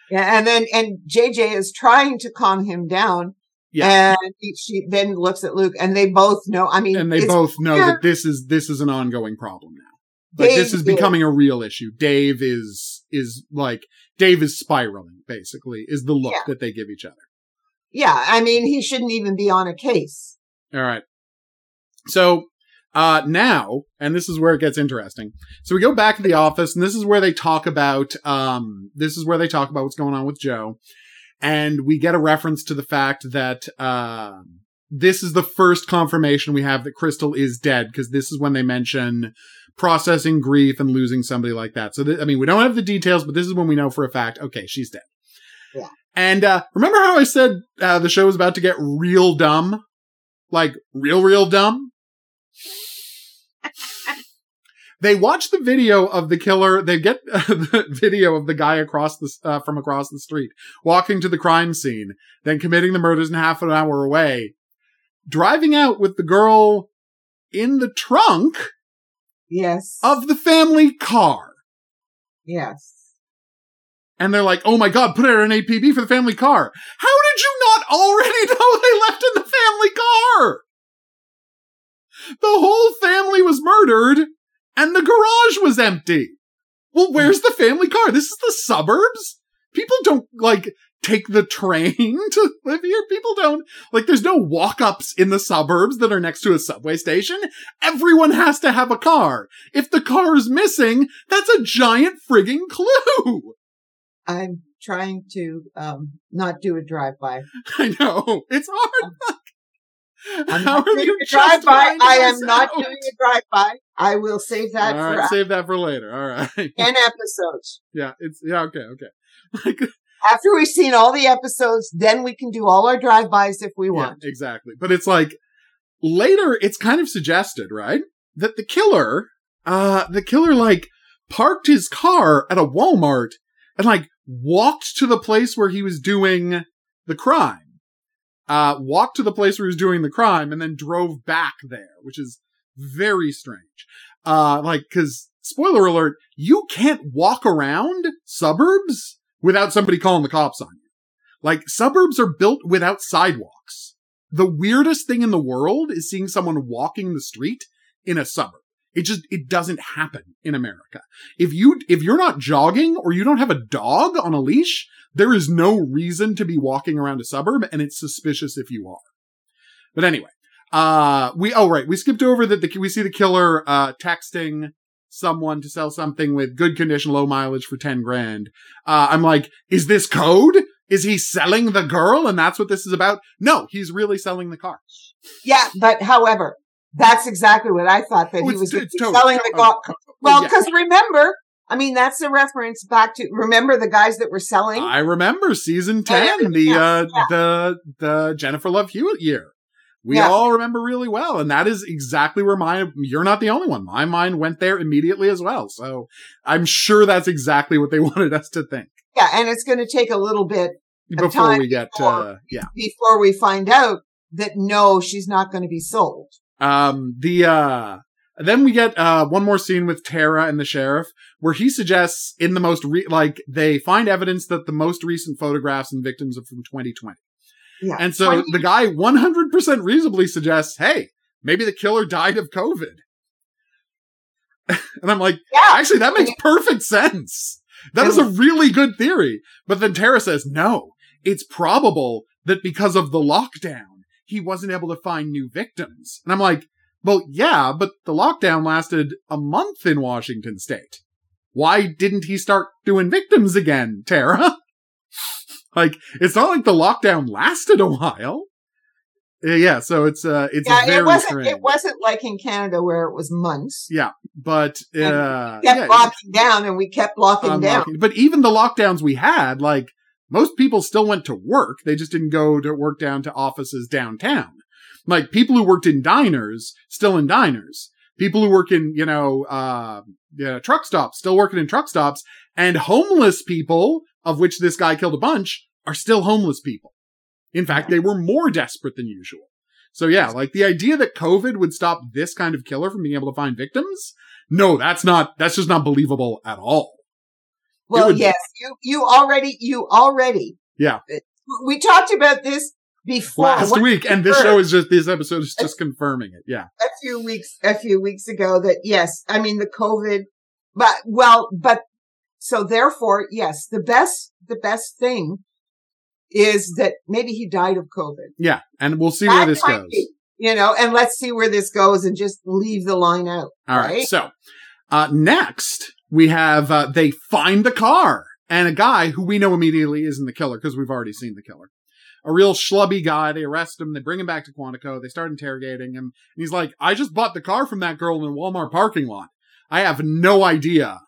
Yeah. And then, and JJ is trying to calm him down. Yeah. And he, she then looks at Luke and they both know, I mean,
and they both know that this is, this is an ongoing problem now. Like Dave this is becoming a real issue. Dave is is like Dave is spiraling. Basically, is the look yeah. that they give each other.
Yeah, I mean, he shouldn't even be on a case.
All right. So uh, now, and this is where it gets interesting. So we go back to the office, and this is where they talk about um, this is where they talk about what's going on with Joe, and we get a reference to the fact that uh, this is the first confirmation we have that Krystall is dead because this is when they mention processing grief and losing somebody like that. So, th- I mean, we don't have the details, but this is when we know for a fact, okay, she's dead.
Yeah.
And, uh, remember how I said, uh, the show was about to get real dumb? Like, real, real dumb? They watch the video of the killer. They get uh, the video of the guy across the, uh, from across the street walking to the crime scene, then committing the murders in half an hour away, driving out with the girl in the trunk
Yes.
Of the family car.
Yes.
And they're like, oh my god, put her in APB for the family car. How did you not already know they left in the family car? The whole family was murdered and the garage was empty. Well, where's the family car? This is the suburbs? People don't like take the train to live here. People don't like there's no walk-ups in the suburbs that are next to a subway station. Everyone has to have a car. If the car is missing, that's a giant frigging clue.
I'm trying to um not do a drive-by.
I know. It's hard.
I'm How not doing a drive-by. I am not doing a drive-by. I will save that
All
for
save that for later. All right.
10 episodes.
Yeah, it's yeah, okay, okay. Like
after we've seen all the episodes, then we can do all our drive-bys if we want.
Yeah, exactly. But it's like later it's kind of suggested, right? That the killer, uh, the killer like parked his car at a Walmart and like walked to the place where he was doing the crime. Uh, walked to the place where he was doing the crime and then drove back there, which is very strange. Uh, like, cause spoiler alert, you can't walk around suburbs without somebody calling the cops on you. Like suburbs are built without sidewalks. The weirdest thing in the world is seeing someone walking the street in a suburb. It just, it doesn't happen in America. If you, if you're not jogging or you don't have a dog on a leash, there is no reason to be walking around a suburb and it's suspicious if you are. But anyway, uh, we, oh, right. We skipped over that the, we see the killer, uh, texting someone to sell something with good condition, low mileage for 10 grand. Uh, I'm like, is this code? Is he selling the girl and that's what this is about? No, he's really selling the car.
Yeah, but however, that's exactly what I thought that
Oh,
he was selling the
oh,
go- Well,
yeah.
because remember, I mean, that's a reference back to remember the guys that were selling.
I remember season ten, the
yeah,
uh,
yeah.
the the Jennifer Love Hewitt year. We
Yeah.
all remember really well, and that is exactly where my you're not the only one. My mind went there immediately as well. So I'm sure that's exactly what they wanted us to think
yeah, and it's going to take a little bit
before we get
before-
to yeah.
before we find out that no, she's not going to be sold.
Um, the, uh, then we get, uh, one more scene with Tara and the sheriff where he suggests in the most re- like, they find evidence that the most recent photographs and victims are from 2020.
Yeah,
And so the guy 100% reasonably suggests, hey, maybe the killer died of COVID. and I'm like,
yeah,
actually, that makes perfect sense. That is a really good theory. But then Tara says, no, it's probable that because of the lockdown, he wasn't able to find new victims. And I'm like, well, yeah, but the lockdown lasted a month in Washington state. Why didn't he start doing victims again, Tara? like, it's not like the lockdown lasted a while. Yeah, so it's, uh, it's
yeah,
very
it wasn't.
strange.
It wasn't like in Canada where it was months.
Yeah, but, uh,
kept
yeah,
locking down, and we kept locking down.
But even the lockdowns we had, like most people still went to work. They just didn't go to work down to offices downtown. Like people who worked in diners, still in diners. People who work in, you know, uh, yeah, truck stops, still working in truck stops. And homeless people, of which this guy killed a bunch, are still homeless people. In fact, they were more desperate than usual. So yeah, like the idea that COVID would stop this kind of killer from being able to find victims, no, that's not, that's just not believable at all.
Well,
would-
yes, you you already you already.
Yeah.
We talked about this before
last week, and this show is just this episode is just confirming it. Yeah,
a few weeks a few weeks ago that yes, I mean the COVID, but well, but so therefore yes, the best the best thing is that maybe he died of COVID.
yeah, and we'll see where this goes.
be, you know, and let's see where this goes and just leave the line out.
All right.
right?
So, uh, next we have uh, they find the car and a guy who we know immediately isn't the killer because we've already seen the killer. A real schlubby guy. They arrest him. They bring him back to Quantico. They start interrogating him. And he's like, "I just bought the car from that girl in the Walmart parking lot. I have no idea."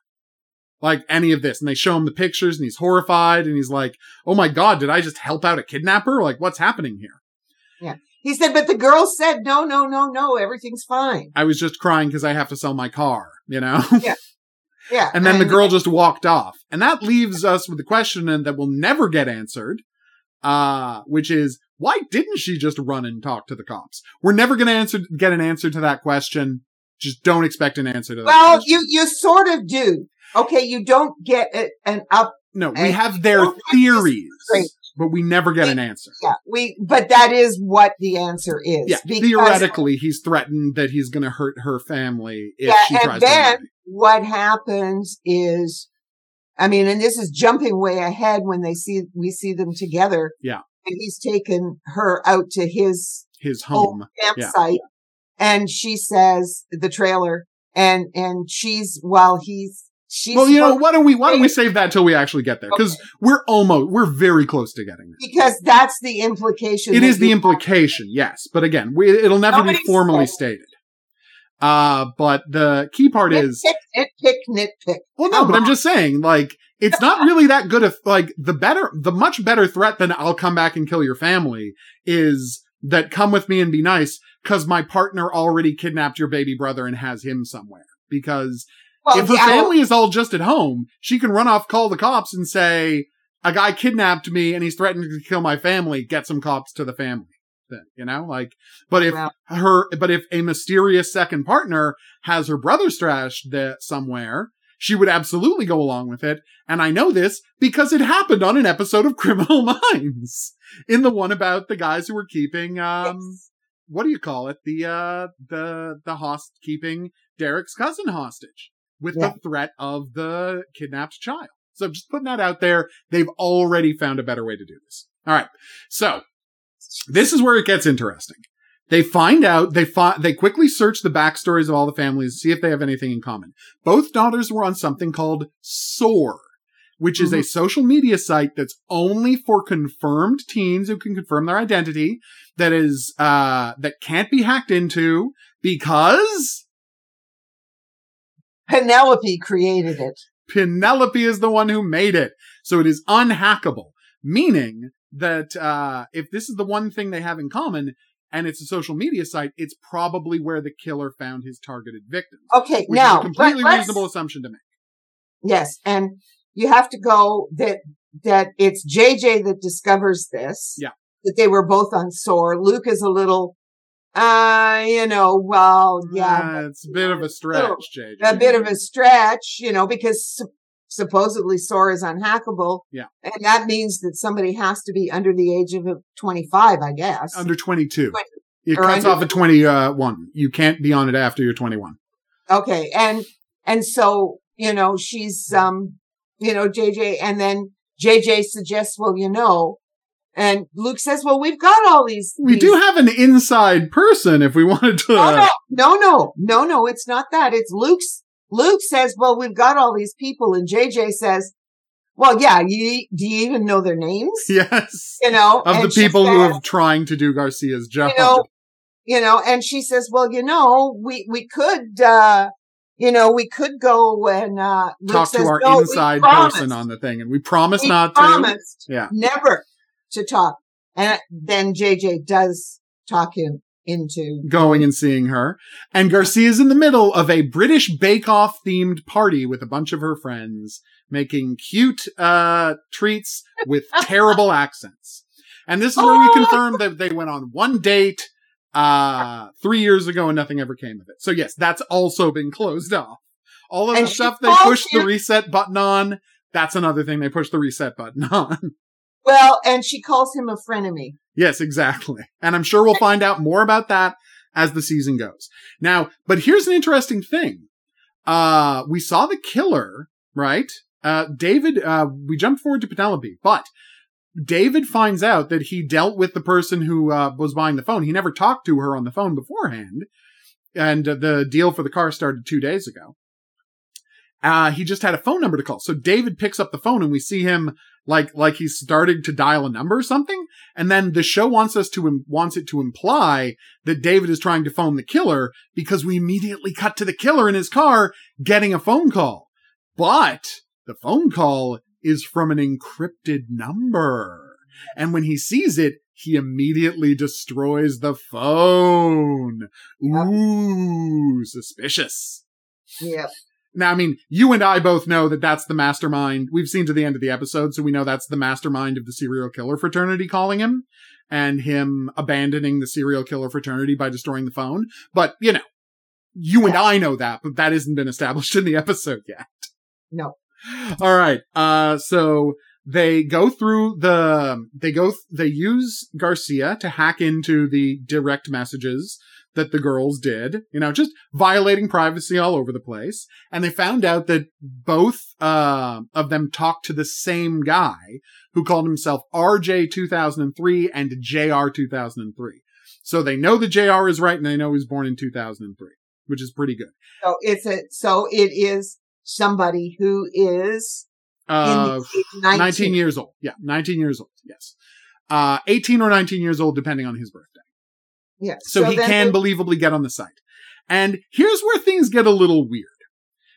Like any of this. And they show him the pictures and he's horrified and he's like, Oh my God, did I just help out a kidnapper? Like what's happening here? Yeah.
He said, but the girl said, no, no, no, no, everything's fine.
I was just crying because I have to sell my car, you know?
Yeah. Yeah.
and then the girl just walked off. And that leaves us with the question that will never get answered, uh, which is, why didn't she just run and talk to the cops? We're never going to answer, get an answer to that question. Just don't expect an answer to that
Well,
question.
you, you sort of do. Okay. You don't get a, an up.
no, we have their theories, but we never get an answer.
Yeah. We, but that is what the answer is.
Yeah, theoretically, he's threatened that he's going to hurt her family if
Yeah,
she
and
tries
then-
to.
what happens is, I mean, and this is jumping way ahead when they see, we see them together.
Yeah.
And he's taken her out to his
His home.
campsite and she says the trailer and, and she's, while he's, she's,
Well, you know, why don't we why don't we save that till we actually get there? Because
Okay.
we're almost we're very close to getting there.
because that's the implication.
It is the implication, yes, but again, we, it'll never
Nobody
be formally
said-
stated. Uh, but the key part is
Nitpick, nitpick, nitpick.
well, no, but I'm just saying, like, it's not really that good. If like the better, the much better threat than I'll come back and kill your family is that come with me and be nice because my partner already kidnapped your baby brother and has him somewhere. Because
Well,
if her
yeah, well,
family is all just at home, she can run off, call the cops, and say, "A guy kidnapped me and he's threatening to kill my family. Get some cops to the family." Then, you know, like, but if her, but if a mysterious second partner has her brother stashed there somewhere, she would absolutely go along with it. And I know this because it happened on an episode of Criminal Minds, in the one about the guys who were keeping, um,
yes.
what do you call it? The uh the the host keeping Derek's cousin hostage with
Yeah.
the threat of the kidnapped child. So I'm just putting that out there. They've already found a better way to do this. All right. So this is where it gets interesting. They find out, they fi- they quickly search the backstories of all the families, to see if they have anything in common. Both daughters were on something called SOAR. which is a social media site that's only for confirmed teens who can confirm their identity, that is, uh, that can't be hacked into because
Penelope created it.
Penelope is the one who made it. So it is unhackable, meaning that, uh, if this is the one thing they have in common, and it's a social media site, it's probably where the killer found his targeted victims.
Okay,
which
now
is a completely reasonable assumption to make.
Yes, and you have to go that that it's JJ that discovers this.
Yeah.
That they were both on SOAR. Luke is a little, uh, you know, well, yeah,
Uh, it's a bit of a stretch, JJ.
a bit of a stretch, you know, because supposedly SOAR is unhackable.
Yeah.
And that means that somebody has to be under the age of 25, I guess.
under 22.
Twenty-
It cuts
under-
off at 21. You can't be on it after you're 21.
Okay. And, and so, you know, she's, um, you know, JJ, and then JJ suggests, well, you know, and Luke says, well, we've got all these.
We
these-
do have an inside person if we wanted to.
No, no, no, no, no, no, it's not that. It's Luke's, Luke says, well, we've got all these people. And JJ says, well, yeah, you, do you even know their names?
Yes.
You know,
Of the people who are trying to do Garcia's job.
you know, you know, and she says, well, you know, we, we could, uh, you know, we could go and, uh, Luke
Talk to our
"No,
inside person on the thing. And we promise
We
not
promised
to. Yeah.
never to talk. And then JJ does talk him into,
Going and seeing her. And Garcia's in the middle of a British Bake Off themed party with a bunch of her friends, making cute, uh, treats with terrible accents. And this is where we
Oh.
confirm that they went on one date, uh, three years ago and nothing ever came of it. So yes, that's also been closed off. All of
And
the stuff they pushed the reset button on, that's another thing they pushed the reset button on.
Well, and she calls him a frenemy.
Yes, exactly. And I'm sure we'll find out more about that as the season goes. Now, but here's an interesting thing. Uh, we saw the killer, right? Uh, David, uh, we jumped forward to Penelope, but David finds out that he dealt with the person who, uh, was buying the phone. He never talked to her on the phone beforehand. And uh, the deal for the car started two days ago. Uh, he just had a phone number to call. So David picks up the phone and we see him like, like he's starting to dial a number or something. And then the show wants us to, im- wants it to imply that David is trying to phone the killer because we immediately cut to the killer in his car getting a phone call. But the phone call is from an encrypted number. And when he sees it, he immediately destroys the phone. Ooh, suspicious.
Yeah.
Now, I mean, you and I both know that that's the mastermind. We've seen to the end of the episode, so we know that's the mastermind of the serial killer fraternity calling him and him abandoning the serial killer fraternity by destroying the phone. But, you know, you and I know that, but that hasn't been established in the episode yet.
No.
All right. Uh, so they go through the, they go, th- they use Garcia to hack into the direct messages that the girls did, you know, just violating privacy all over the place. And they found out that both, uh, of them talked to the same guy who called himself RJ 2003 and JR 2003. So they know the JR is right and they know he was born in 2003, which is pretty good.
So it's a, so it is somebody who is
Uh,
19.
19 years old. Yeah, 19 years old. Yes. Uh, 18 or 19 years old, depending on his birthday.
Yes.
So, he can
they-
believably get on the site. And here's where things get a little weird.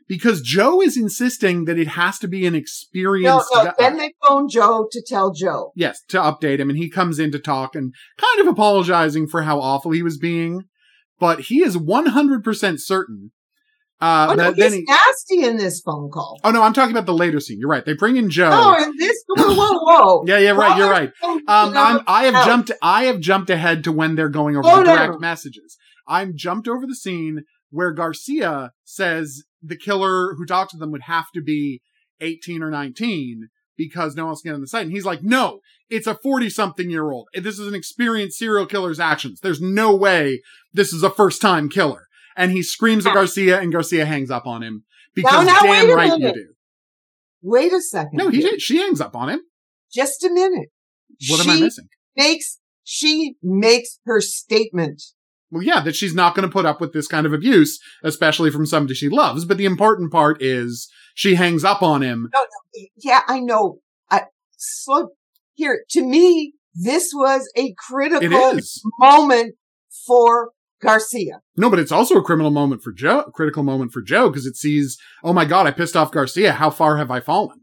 Because Joe is insisting that it has to be an
No,
experienced
no.
guy.
Then they phone Joe to tell Joe.
yes, to update him. And he comes in to talk and kind of apologizing for how awful he was being. But he is 100% certain. Uh,
Oh, no,
then he,
nasty in this phone call.
oh no, I'm talking about the later scene. You're right. They bring in Joe.
Oh, and this, whoa, whoa, whoa.
Yeah, yeah, right. You're right. Um, I'm, I have jumped. I have jumped ahead to when they're going over
Oh,
the direct
no.
messages. I'm jumped over the scene where Garcia says the killer who talked to them would have to be 18 or 19 because no one else can get on the site. And he's like, no, it's a 40 something year old. This is an experienced serial killer's actions. There's no way this is a first time killer. And he screams at Garcia and Garcia hangs up on him because
now,
damn
wait a
right you do.
Wait a second.
No, he. She hangs up on him.
Just a minute.
What
she
am I missing?
Makes, she makes her statement.
Well, yeah, that she's not going to put up with this kind of abuse, especially from somebody she loves. But the important part is she hangs up on him.
No, no, yeah, I know. I, slow here. To me, this was a critical moment for Garcia.
No, but it's also a criminal moment for Joe, a critical moment for Joe because it sees, oh my God, I pissed off Garcia. How far have I fallen?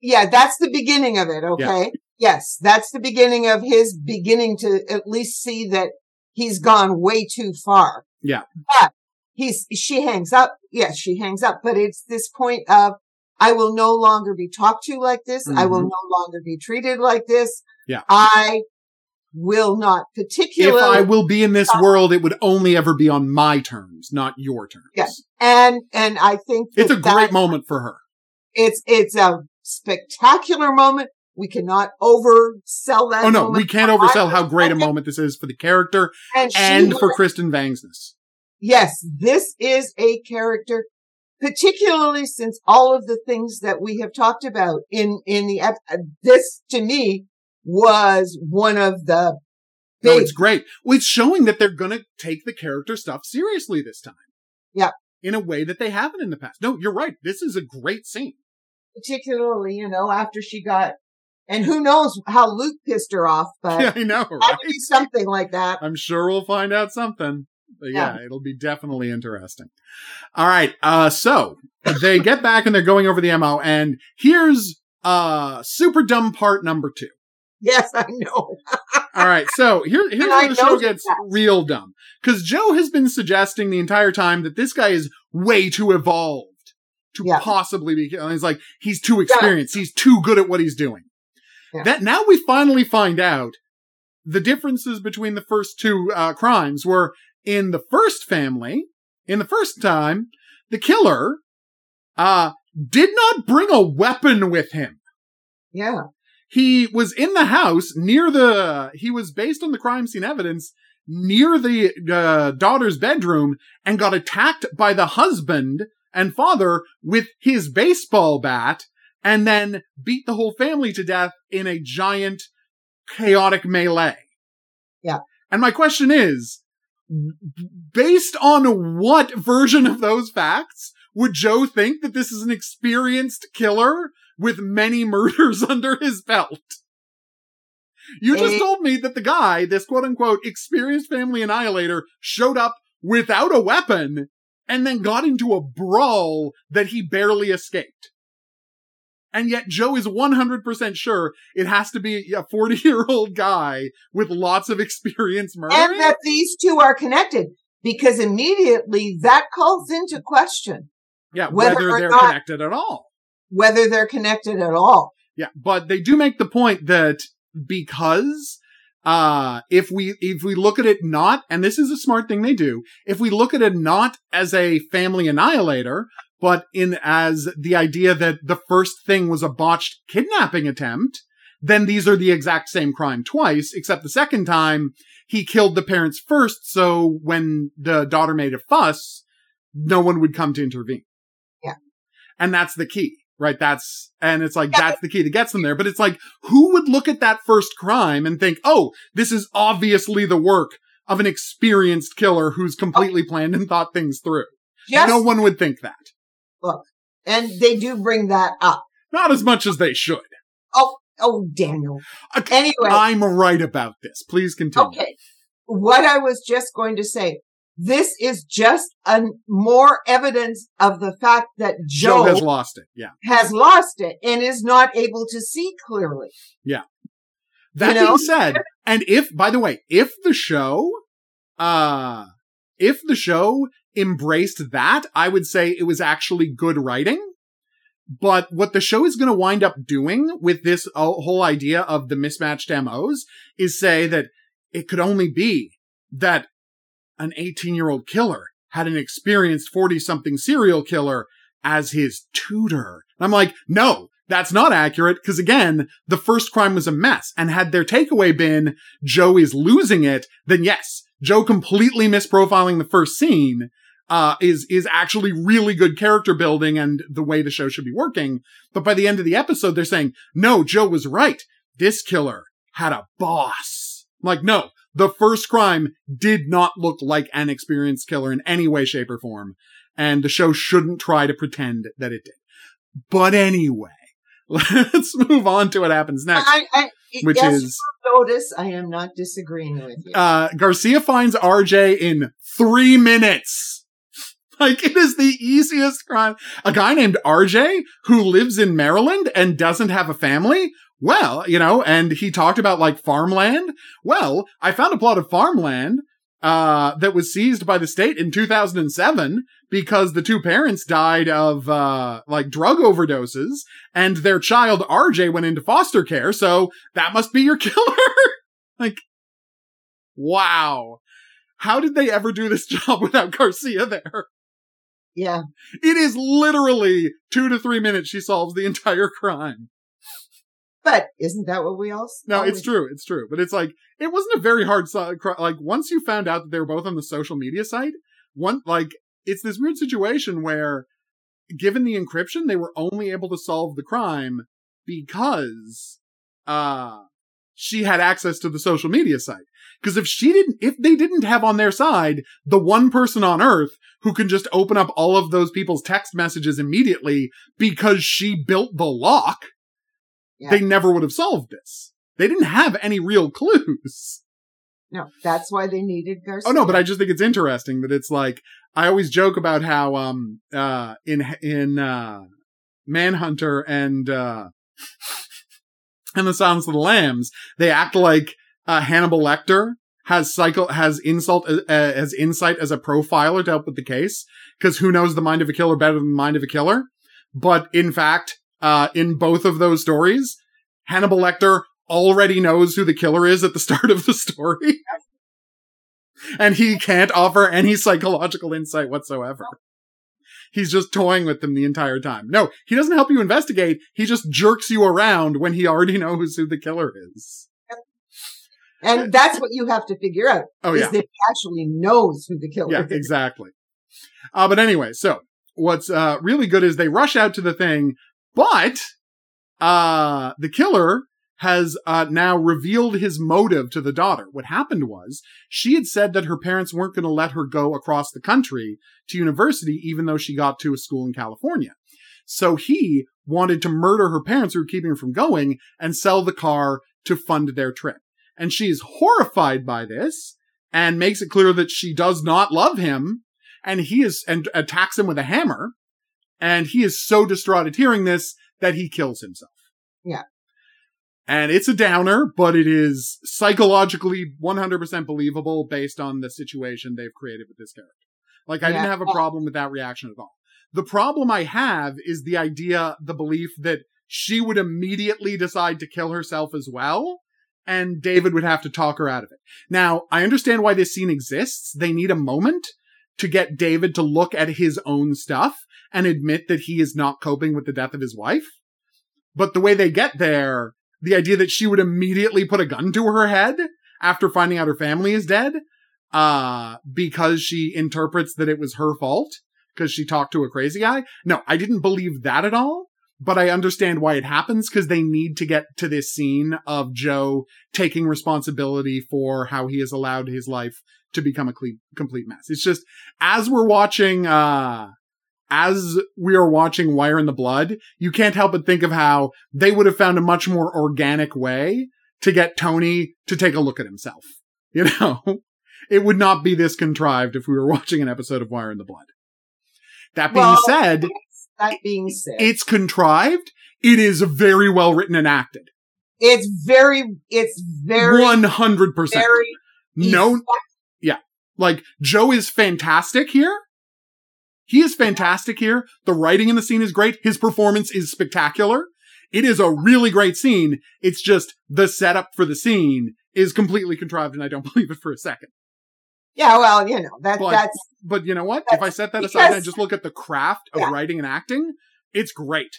Yeah, that's the beginning of it. Okay. Yeah. Yes, that's the beginning of his beginning to at least see that he's gone way too far.
Yeah.
But he's, she hangs up. Yes, she hangs up, but it's this point of, I will no longer be talked to like this. Mm-hmm. I will mm-hmm. no longer be treated like this.
Yeah.
I will not particularly.
If I will be in this uh, world, it would only ever be on my terms, not your terms.
Yes. And, and I think
it's a great moment for her.
It's, it's a spectacular moment. We cannot oversell that.
Oh no, we can't oversell how great a moment this is for the character and, and for Kristen Vangsness.
Yes, this is a character, particularly since all of the things that we have talked about in, in the, this to me was one of the
big. No, it's great. Well, it's showing that they're going to take the character stuff seriously this time.
Yeah.
In a way that they haven't in the past. No, you're right. This is a great scene.
Particularly, you know, after she got and who knows how Luke pissed her off, but
yeah, I know, right?
something like that.
I'm sure we'll find out something. But yeah, yeah, it'll be definitely interesting. All right. Uh, so they get back and they're going over the MO and here's, uh, super dumb part number two.
Yes, I know.
All right. So here, here's where the show gets that. real dumb. Cause Joe has been suggesting the entire time that this guy is way too evolved to yeah. possibly be, he's like, he's too experienced. Yeah. He's too good at what he's doing. Yeah. That now we finally find out the differences between the first two uh, crimes were in the first family, in the first time, the killer uh, did not bring a weapon with him.
Yeah.
He was in the house near the, he was based on the crime scene evidence near the uh, daughter's bedroom and got attacked by the husband and father with his baseball bat and then beat the whole family to death in a giant chaotic melee.
Yeah.
And my question is, based on what version of those facts would Joe think that this is an experienced killer with many murders under his belt? You just eh. told me that the guy, this quote unquote experienced family annihilator, showed up without a weapon and then got into a brawl that he barely escaped. And yet Joe is 100% sure it has to be a 40 year old guy with lots of experience murdering.
And that these two are connected because immediately that calls into question.
Yeah, whether, whether they're not, connected at all.
Whether they're connected at all.
Yeah, but they do make the point that because uh if we if we look at it not and this is a smart thing they do if we look at it not as a family annihilator but in as the idea that the first thing was a botched kidnapping attempt, then these are the exact same crime twice, except the second time he killed the parents first. So when the daughter made a fuss, no one would come to intervene.
Yeah.
And that's the key, right? That's, and it's like, yeah. that's the key that gets them there. But it's like, who would look at that first crime and think, oh, this is obviously the work of an experienced killer who's completely oh. planned and thought things through? Just, no one would think that.
Look, and they do bring that up.
Not as much as they should.
Oh, oh, Daniel.
Okay, anyway, I'm right about this. Please continue.
Okay. What I was just going to say, this is just a more evidence of the fact that Joe,
Joe has lost it. Yeah.
Has lost it and is not able to see clearly.
Yeah. That you know? being said, and if, by the way, if the show, uh, if the show embraced that, I would say it was actually good writing. But what the show is going to wind up doing with this uh, whole idea of the mismatched MOs is say that it could only be that an 18 year old killer had an experienced 40 something serial killer as his tutor. I'm like, no, that's not accurate because again, the first crime was a mess. And had their takeaway been Joe is losing it, then yes, Joe completely misprofiling the first scene uh, is, is actually really good character building and the way the show should be working. But by the end of the episode, they're saying, no, Joe was right. This killer had a boss. I'm like, no, the first crime did not look like an experienced killer in any way, shape, or form. And the show shouldn't try to pretend that it did. But anyway, let's move on to what happens next.
I, I,
which
yes,
is
notice I am not disagreeing with you.
uh, Garcia finds RJ in three minutes. Like it is the easiest crime. A guy named RJ who lives in Maryland and doesn't have a family. Well, you know, and he talked about like farmland. Well, I found a plot of farmland uh, that was seized by the state in 2007 because the two parents died of uh, like drug overdoses and their child RJ went into foster care. So that must be your killer. like, wow. How did they ever do this job without Garcia there?
yeah.
It is literally two to three minutes she solves the entire crime.
But isn't that what we all
No,
always-
it's true. It's true. But it's like, it wasn't a very hard, so- like, once you found out that they were both on the social media site, one, like, it's this weird situation where, given the encryption, they were only able to solve the crime because, uh, she had access to the social media site. Because if she didn't, if they didn't have on their side the one person on earth who can just open up all of those people's text messages immediately because she built the lock,
Yeah.
they never would have solved this. They didn't have any real clues.
No, that's why they needed Garcia.
Oh no, but I just think it's interesting that it's like I always joke about how um uh in in uh Manhunter and uh and the Silence of the Lambs they act like uh Hannibal Lecter has cycle has insult uh, uh, as insight as a profiler to help with the case because who knows the mind of a killer better than the mind of a killer but in fact uh in both of those stories Hannibal Lecter already knows who the killer is at the start of the story and he can't offer any psychological insight whatsoever. He's just toying with them the entire time. No, he doesn't help you investigate. He just jerks you around when he already knows who the killer is.
and that's what you have to figure out.
Oh
is
yeah,
that he actually knows who the killer
yeah,
is.
exactly. Uh, but anyway, so what's uh, really good is they rush out to the thing, but uh, the killer has uh, now revealed his motive to the daughter. What happened was she had said that her parents weren't going to let her go across the country to university, even though she got to a school in California. So he wanted to murder her parents who were keeping her from going and sell the car to fund their trip. And she is horrified by this and makes it clear that she does not love him and he is and attacks him with a hammer and he is so distraught at hearing this that he kills himself.
Yeah.
And it's a downer, but it is psychologically 100% believable based on the situation they've created with this character. Like, I didn't have a problem with that reaction at all. The problem I have is the idea, the belief that she would immediately decide to kill herself as well, and David would have to talk her out of it. Now, I understand why this scene exists. They need a moment to get David to look at his own stuff and admit that he is not coping with the death of his wife. But the way they get there, the idea that she would immediately put a gun to her head after finding out her family is dead, uh, because she interprets that it was her fault because she talked to a crazy guy. No, I didn't believe that at all, but I understand why it happens because they need to get to this scene of Joe taking responsibility for how he has allowed his life to become a cle- complete mess. It's just as we're watching, uh, as we are watching Wire in the Blood, you can't help but think of how they would have found a much more organic way to get Tony to take a look at himself. You know, it would not be this contrived if we were watching an episode of Wire in the Blood. That being
Well,
said,
That being said,
it's contrived. It is very well written and acted.
it's very, it's very,
One hundred percent.
very
No. Like Joe is fantastic here. He is fantastic here. The writing in the scene is great. His performance is spectacular. It is a really great scene. It's just the setup for the scene is completely contrived, and I don't believe it for a second.
Yeah, well, you know that
But-
that's
But you know what? If I set that aside and I just look at the craft of
Yeah.
writing and acting, it's great.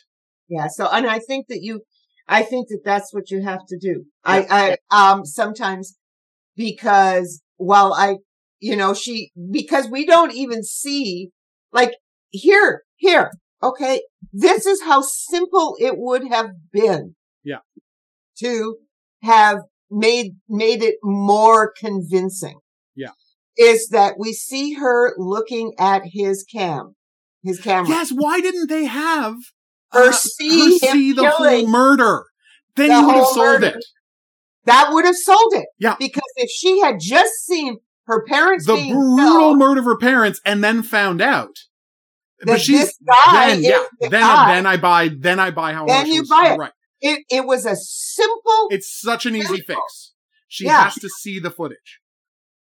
yeah. So, and I think that you, I think that that's what you have to do. I, I, um, sometimes because while I, you know, she because we don't even see like here, here. Okay, this is how simple it would have been.
Yeah.
To have made made it more convincing.
Yeah.
Is that we see her looking at his cam, his camera.
Yes. Why didn't they have uh,
Her see
her see the whole murder. Then
the
you would have sold
murder.
it.
that would have sold it.
Yeah.
Because if she had just seen her parents
The brutal murder of her parents and then found out.
this guy
then, yeah,
the
then
guy,
then I buy then I buy how
Then you buy it.
Right.
it, it was a simple,
It's such an easy
Simple.
fix. She
Yeah.
has to see the footage.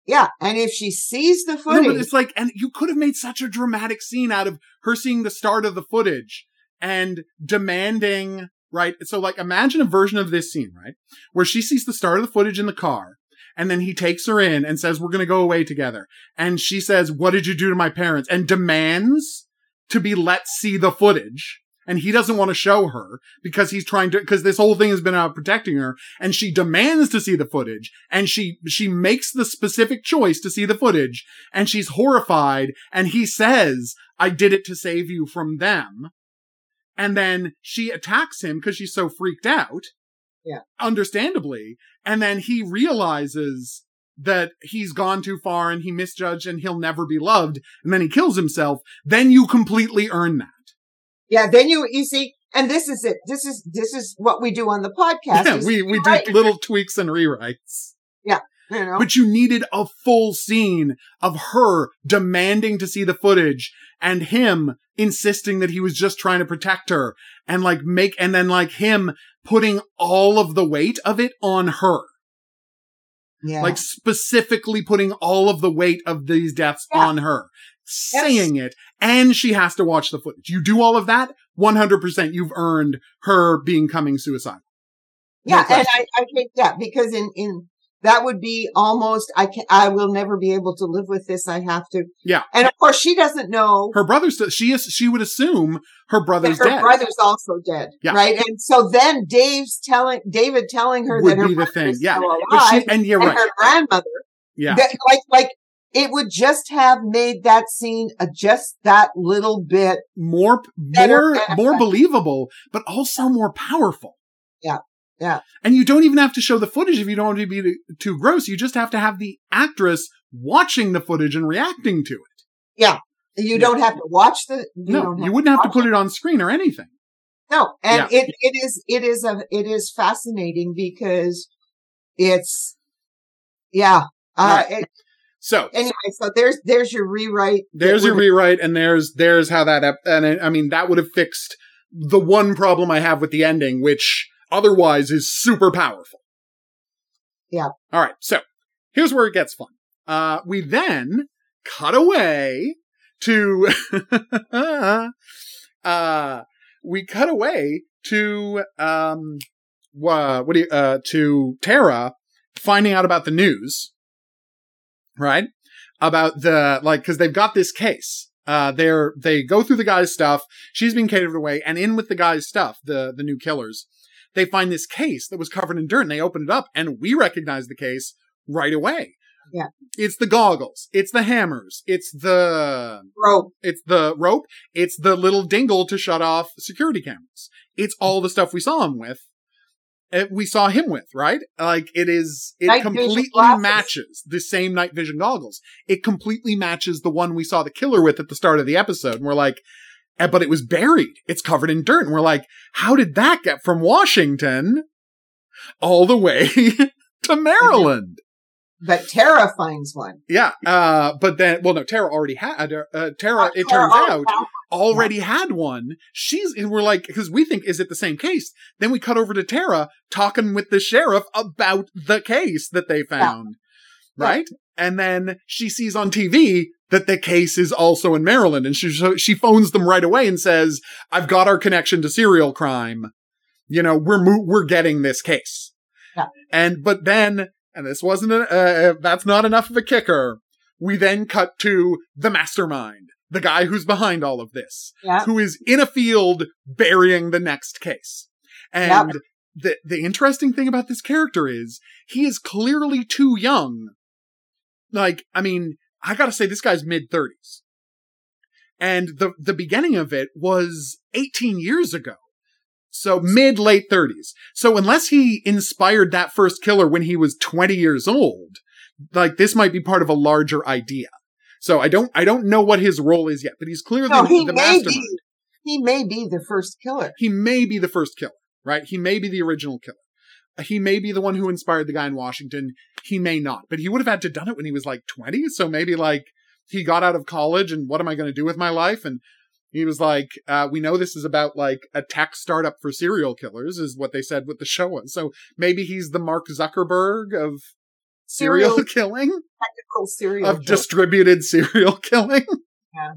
yeah. And if she sees the
No,
footage,
but it's like, and you could have made such a dramatic scene out of her seeing the start of the footage and demanding, right? So, like, imagine a version of this scene, right? Where she sees the start of the footage in the car, and then he takes her in and says, We're gonna go away together. And she says, What did you do to my parents? And demands to be let see the footage. And he doesn't want to show her because he's trying to, because this whole thing has been about protecting her. And she demands to see the footage. And she, she makes the specific choice to see the footage. And she's horrified. And he says, I did it to save you from them. And then she attacks him because she's so freaked out.
Yeah.
Understandably. And then he realizes that he's gone too far and he misjudged and he'll never be loved. And then he kills himself. Then you completely earn that.
yeah, then you, you see, and this is it. This is, this is what we do on the podcast.
Yeah, we, we
right.
do little tweaks and rewrites. Yeah.
You know,
But you needed a full scene of her demanding to see the footage and him insisting that he was just trying to protect her and like make, and then like him putting all of the weight of it on her.
yeah.
Like specifically putting all of the weight of these deaths
Yeah.
on her. Saying it, and she has to watch the footage. You do all of that, 100% you've earned her becoming suicidal. no
yeah, and. I, I hate that because in, in, that would be almost, I can, I will never be able to live with this. I have to.
Yeah.
And of course she doesn't know
Her brother's, she is, she would assume her brother's
her
dead.
brother's also dead.
Yeah.
Right. And so then Dave's telling, David telling her
would
that her
be the thing. Yeah.
alive
she, and you're
and
right.
her grandmother
Yeah.
that, like, like it would just have made that scene a, just that little bit.
more,
Better
more,
and
more believable, but also more powerful.
Yeah. Yeah.
And you don't even have to show the footage if you don't want to be too- gross. You just have to have the actress watching the footage and reacting to it. Yeah.
You
Yeah.
don't have to watch the, you
no, you wouldn't have to put it on screen or anything.
No, and
Yeah.
it it is it is a it is fascinating because it's yeah. Uh,
Right.
it,
So
anyway, so there's there's your rewrite.
there's your rewrite, and there's there's how that. Ep- and I, I mean that would have fixed the one problem I have with the ending, which otherwise is super powerful.
Yeah.
All right. So here's where it gets fun. Uh, we then cut away to, uh, we cut away to, um, wha- what do you, uh, to Tara finding out about the news, right? About the, like, cause they've got this case. Uh, they're, they go through the guy's stuff. She's being catered away. And in with the guy's stuff, the, the new killers, they find this case that was covered in dirt and they open it up and we recognize the case right away.
Yeah.
It's the goggles. It's the hammers. It's the,
rope.
it's the rope. It's the little dingle to shut off security cameras. It's all the stuff we saw him with. uh, We saw him with, right? Like it is, it
Night
completely matches the same night vision goggles. It completely matches the one we saw the killer with at the start of the episode. And we're like, eh, but it was buried. It's covered in dirt. And we're like, how did that get from Washington all the way to Maryland?
But Tara finds one.
Yeah. Uh, but then, well, no, Tara already had, uh, Tara, it
Tara
turns out,
found
already had one. She's, and we're like, because we think, is it the same case? Then we cut over to Tara talking with the sheriff about the case that they found.
Yeah.
Right? And then she sees on TV that the case is also in Maryland and she, so she phones them right away and says, I've got our connection to serial crime. You know, we're, mo- we're getting this case.
Yeah.
And, but then, and this wasn't, a, uh, that's not enough of a kicker. We then cut to the mastermind, the guy who's behind all of this
Yeah.
who is in a field burying the next case. And the the interesting thing about this character is he is clearly too young. Like, I mean, I gotta say this guy's mid thirties. And the the beginning of it was 18 years ago. So mid late 30s. So unless he inspired that first killer when he was 20 years old, like this might be part of a larger idea. So I don't I don't know what his role is yet, but he's clearly
No, he
the mastermind.
be. he may be the first killer.
He may be the first killer, right? He may be the original killer. He may be the one who inspired the guy in Washington. He may not, but he would have had to done it when he was like 20. So maybe like he got out of college and what am I going to do with my life? And he was like, uh, we know this is about like a tech startup for serial killers is what they said with the show was. So maybe he's the Mark Zuckerberg of serial, serial killing,
technical serial
of killing. distributed serial killing.
Yeah.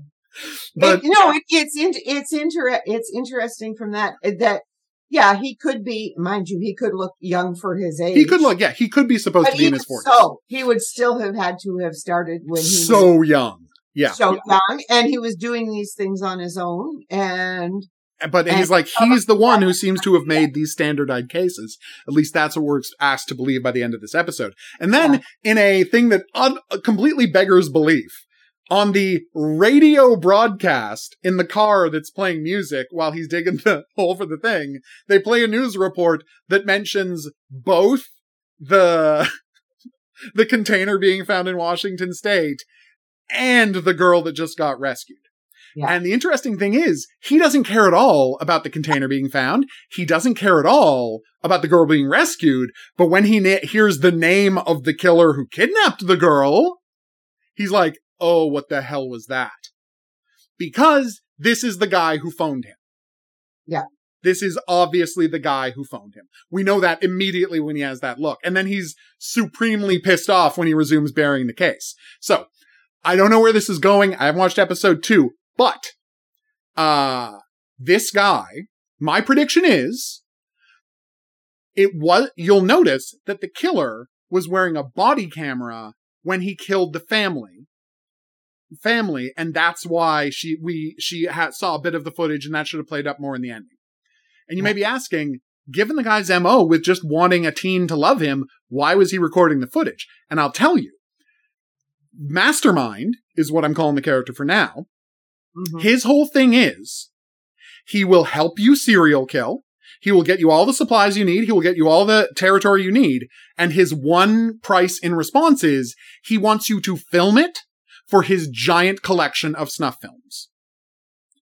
But it, no, it, it's in, it's inter it's interesting from that that yeah, he could be, mind you, he could look young for his age.
He could look, yeah, he could be supposed but to be in his 40s.
So, he would still have had to have started when he
so was young. Yeah.
So yeah. young. And he was doing these things on his own. And,
but and, he's like, he's the one who seems to have made these standardized cases. At least that's what we're asked to believe by the end of this episode. And then yeah. in a thing that un- completely beggars belief, on the radio broadcast in the car that's playing music while he's digging the hole for the thing, they play a news report that mentions both the the container being found in Washington state and the girl that just got rescued. Yeah. And the interesting thing is, he doesn't care at all about the container being found. He doesn't care at all about the girl being rescued. But when he na- hears the name of the killer who kidnapped the girl, he's like, oh, what the hell was that? Because this is the guy who phoned him.
Yeah.
This is obviously the guy who phoned him. We know that immediately when he has that look. And then he's supremely pissed off when he resumes burying the case. So, I don't know where this is going. I haven't watched episode two, but, uh, this guy, my prediction is, it was, you'll notice that the killer was wearing a body camera when he killed the family family, and that's why she we she had, saw a bit of the footage, and that should have played up more in the ending. And you may be asking, given the guy's mo with just wanting a teen to love him, why was he recording the footage? And I'll tell you, Mastermind is what I'm calling the character for now. Mm-hmm. His whole thing is he will help you serial kill. He will get you all the supplies you need. He will get you all the territory you need. And his one price in response is he wants you to film it for his giant collection of snuff films.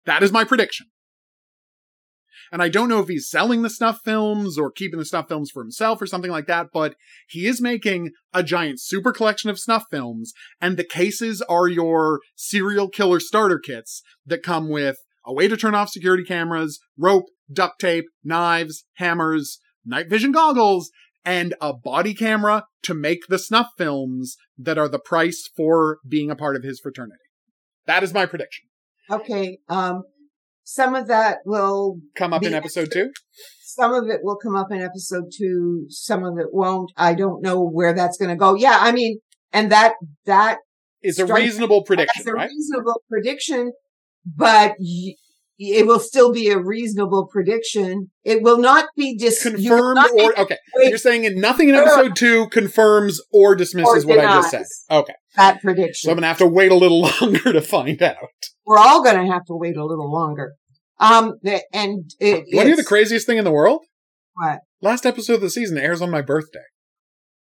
That is my prediction. And I don't know if he's selling the snuff films or keeping the snuff films for himself or something like that, but he is making a giant super collection of snuff films, and the cases are your serial killer starter kits that come with a way to turn off security cameras, rope, duct tape, knives, hammers, night vision goggles, and a body camera to make the snuff films that are the price for being a part of his fraternity. That is my prediction.
Okay. Um, some of that will
come up in episode two.
Some of it will come up in episode two. Some of it won't. I don't know where that's going to go. Yeah. I mean, and that, that
is a reasonable prediction, It's
a
right?
reasonable prediction, but y- it will still be a reasonable prediction. It will not be dis-
confirmed or okay. Wait, You're saying nothing in episode two confirms or dismisses or what I just said. Okay,
that prediction.
So I'm gonna have to wait a little longer to find out.
We're all gonna have to wait a little longer. Um, and it,
what are the craziest thing in the world?
What?
Last episode of the season airs on my birthday.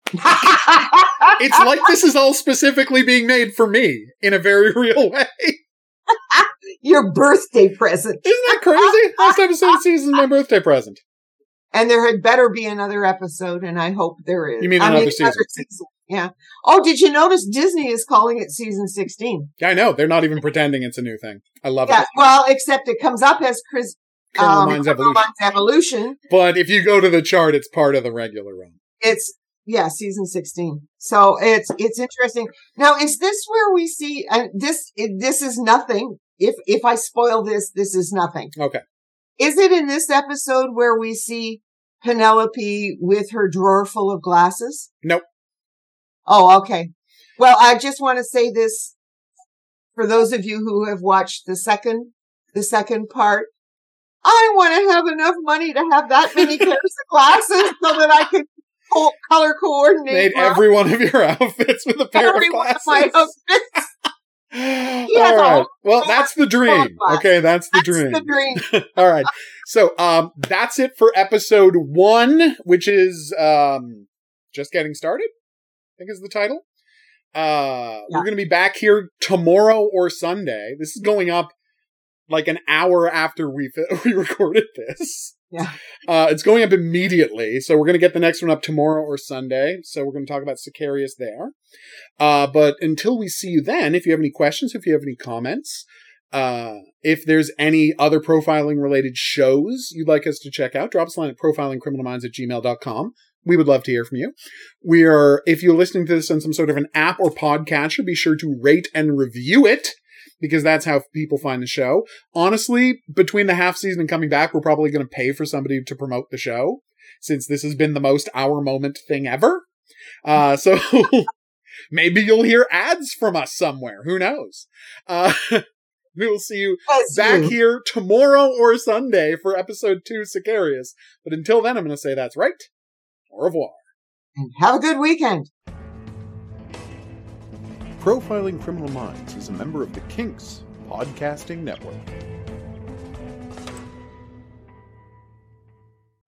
it's like this is all specifically being made for me in a very real way
your birthday present.
Isn't that crazy? Last episode of season is my birthday present.
And there had better be another episode, and I hope there is.
You mean another, I mean, season. another
season? Yeah. Oh, did you notice Disney is calling it season 16?
Yeah, I know. They're not even pretending it's a new thing. I love
yeah,
it.
Well, except it comes up as Chris um, Evolution. Evolution.
But if you go to the chart, it's part of the regular run.
It's yeah, season 16. So it's, it's interesting. Now, is this where we see, and this, it, this is nothing if if I spoil this, this is nothing.
Okay.
Is it in this episode where we see Penelope with her drawer full of glasses?
Nope.
Oh, okay. Well, I just want to say this for those of you who have watched the second the second part. I want to have enough money to have that many pairs of glasses so that I can color coordinate.
Made every one of your outfits with a pair every of glasses. One of my outfits. All right. Well, that's the dream. Okay, that's the
that's
dream.
The dream.
All right. So, um, that's it for episode one, which is um, just getting started. I think is the title. Uh, yeah. we're gonna be back here tomorrow or Sunday. This is going up like an hour after we fi- we recorded this.
Yeah.
Uh, it's going up immediately, so we're going to get the next one up tomorrow or Sunday. So we're going to talk about Sicarius there. Uh, but until we see you then, if you have any questions, if you have any comments, uh, if there's any other profiling related shows you'd like us to check out, drop us a line at profilingcriminalminds at gmail.com. We would love to hear from you. We are, if you're listening to this on some sort of an app or podcatcher, be sure to rate and review it because that's how people find the show. Honestly, between the half season and coming back, we're probably going to pay for somebody to promote the show since this has been the most our moment thing ever. Uh, so maybe you'll hear ads from us somewhere. Who knows? Uh, we will see you back
you-
here tomorrow or Sunday for episode two, Sicarius. But until then, I'm going to say that's right. Au revoir.
And have a good weekend.
Profiling Criminal Minds is a member of the Kinks Podcasting Network.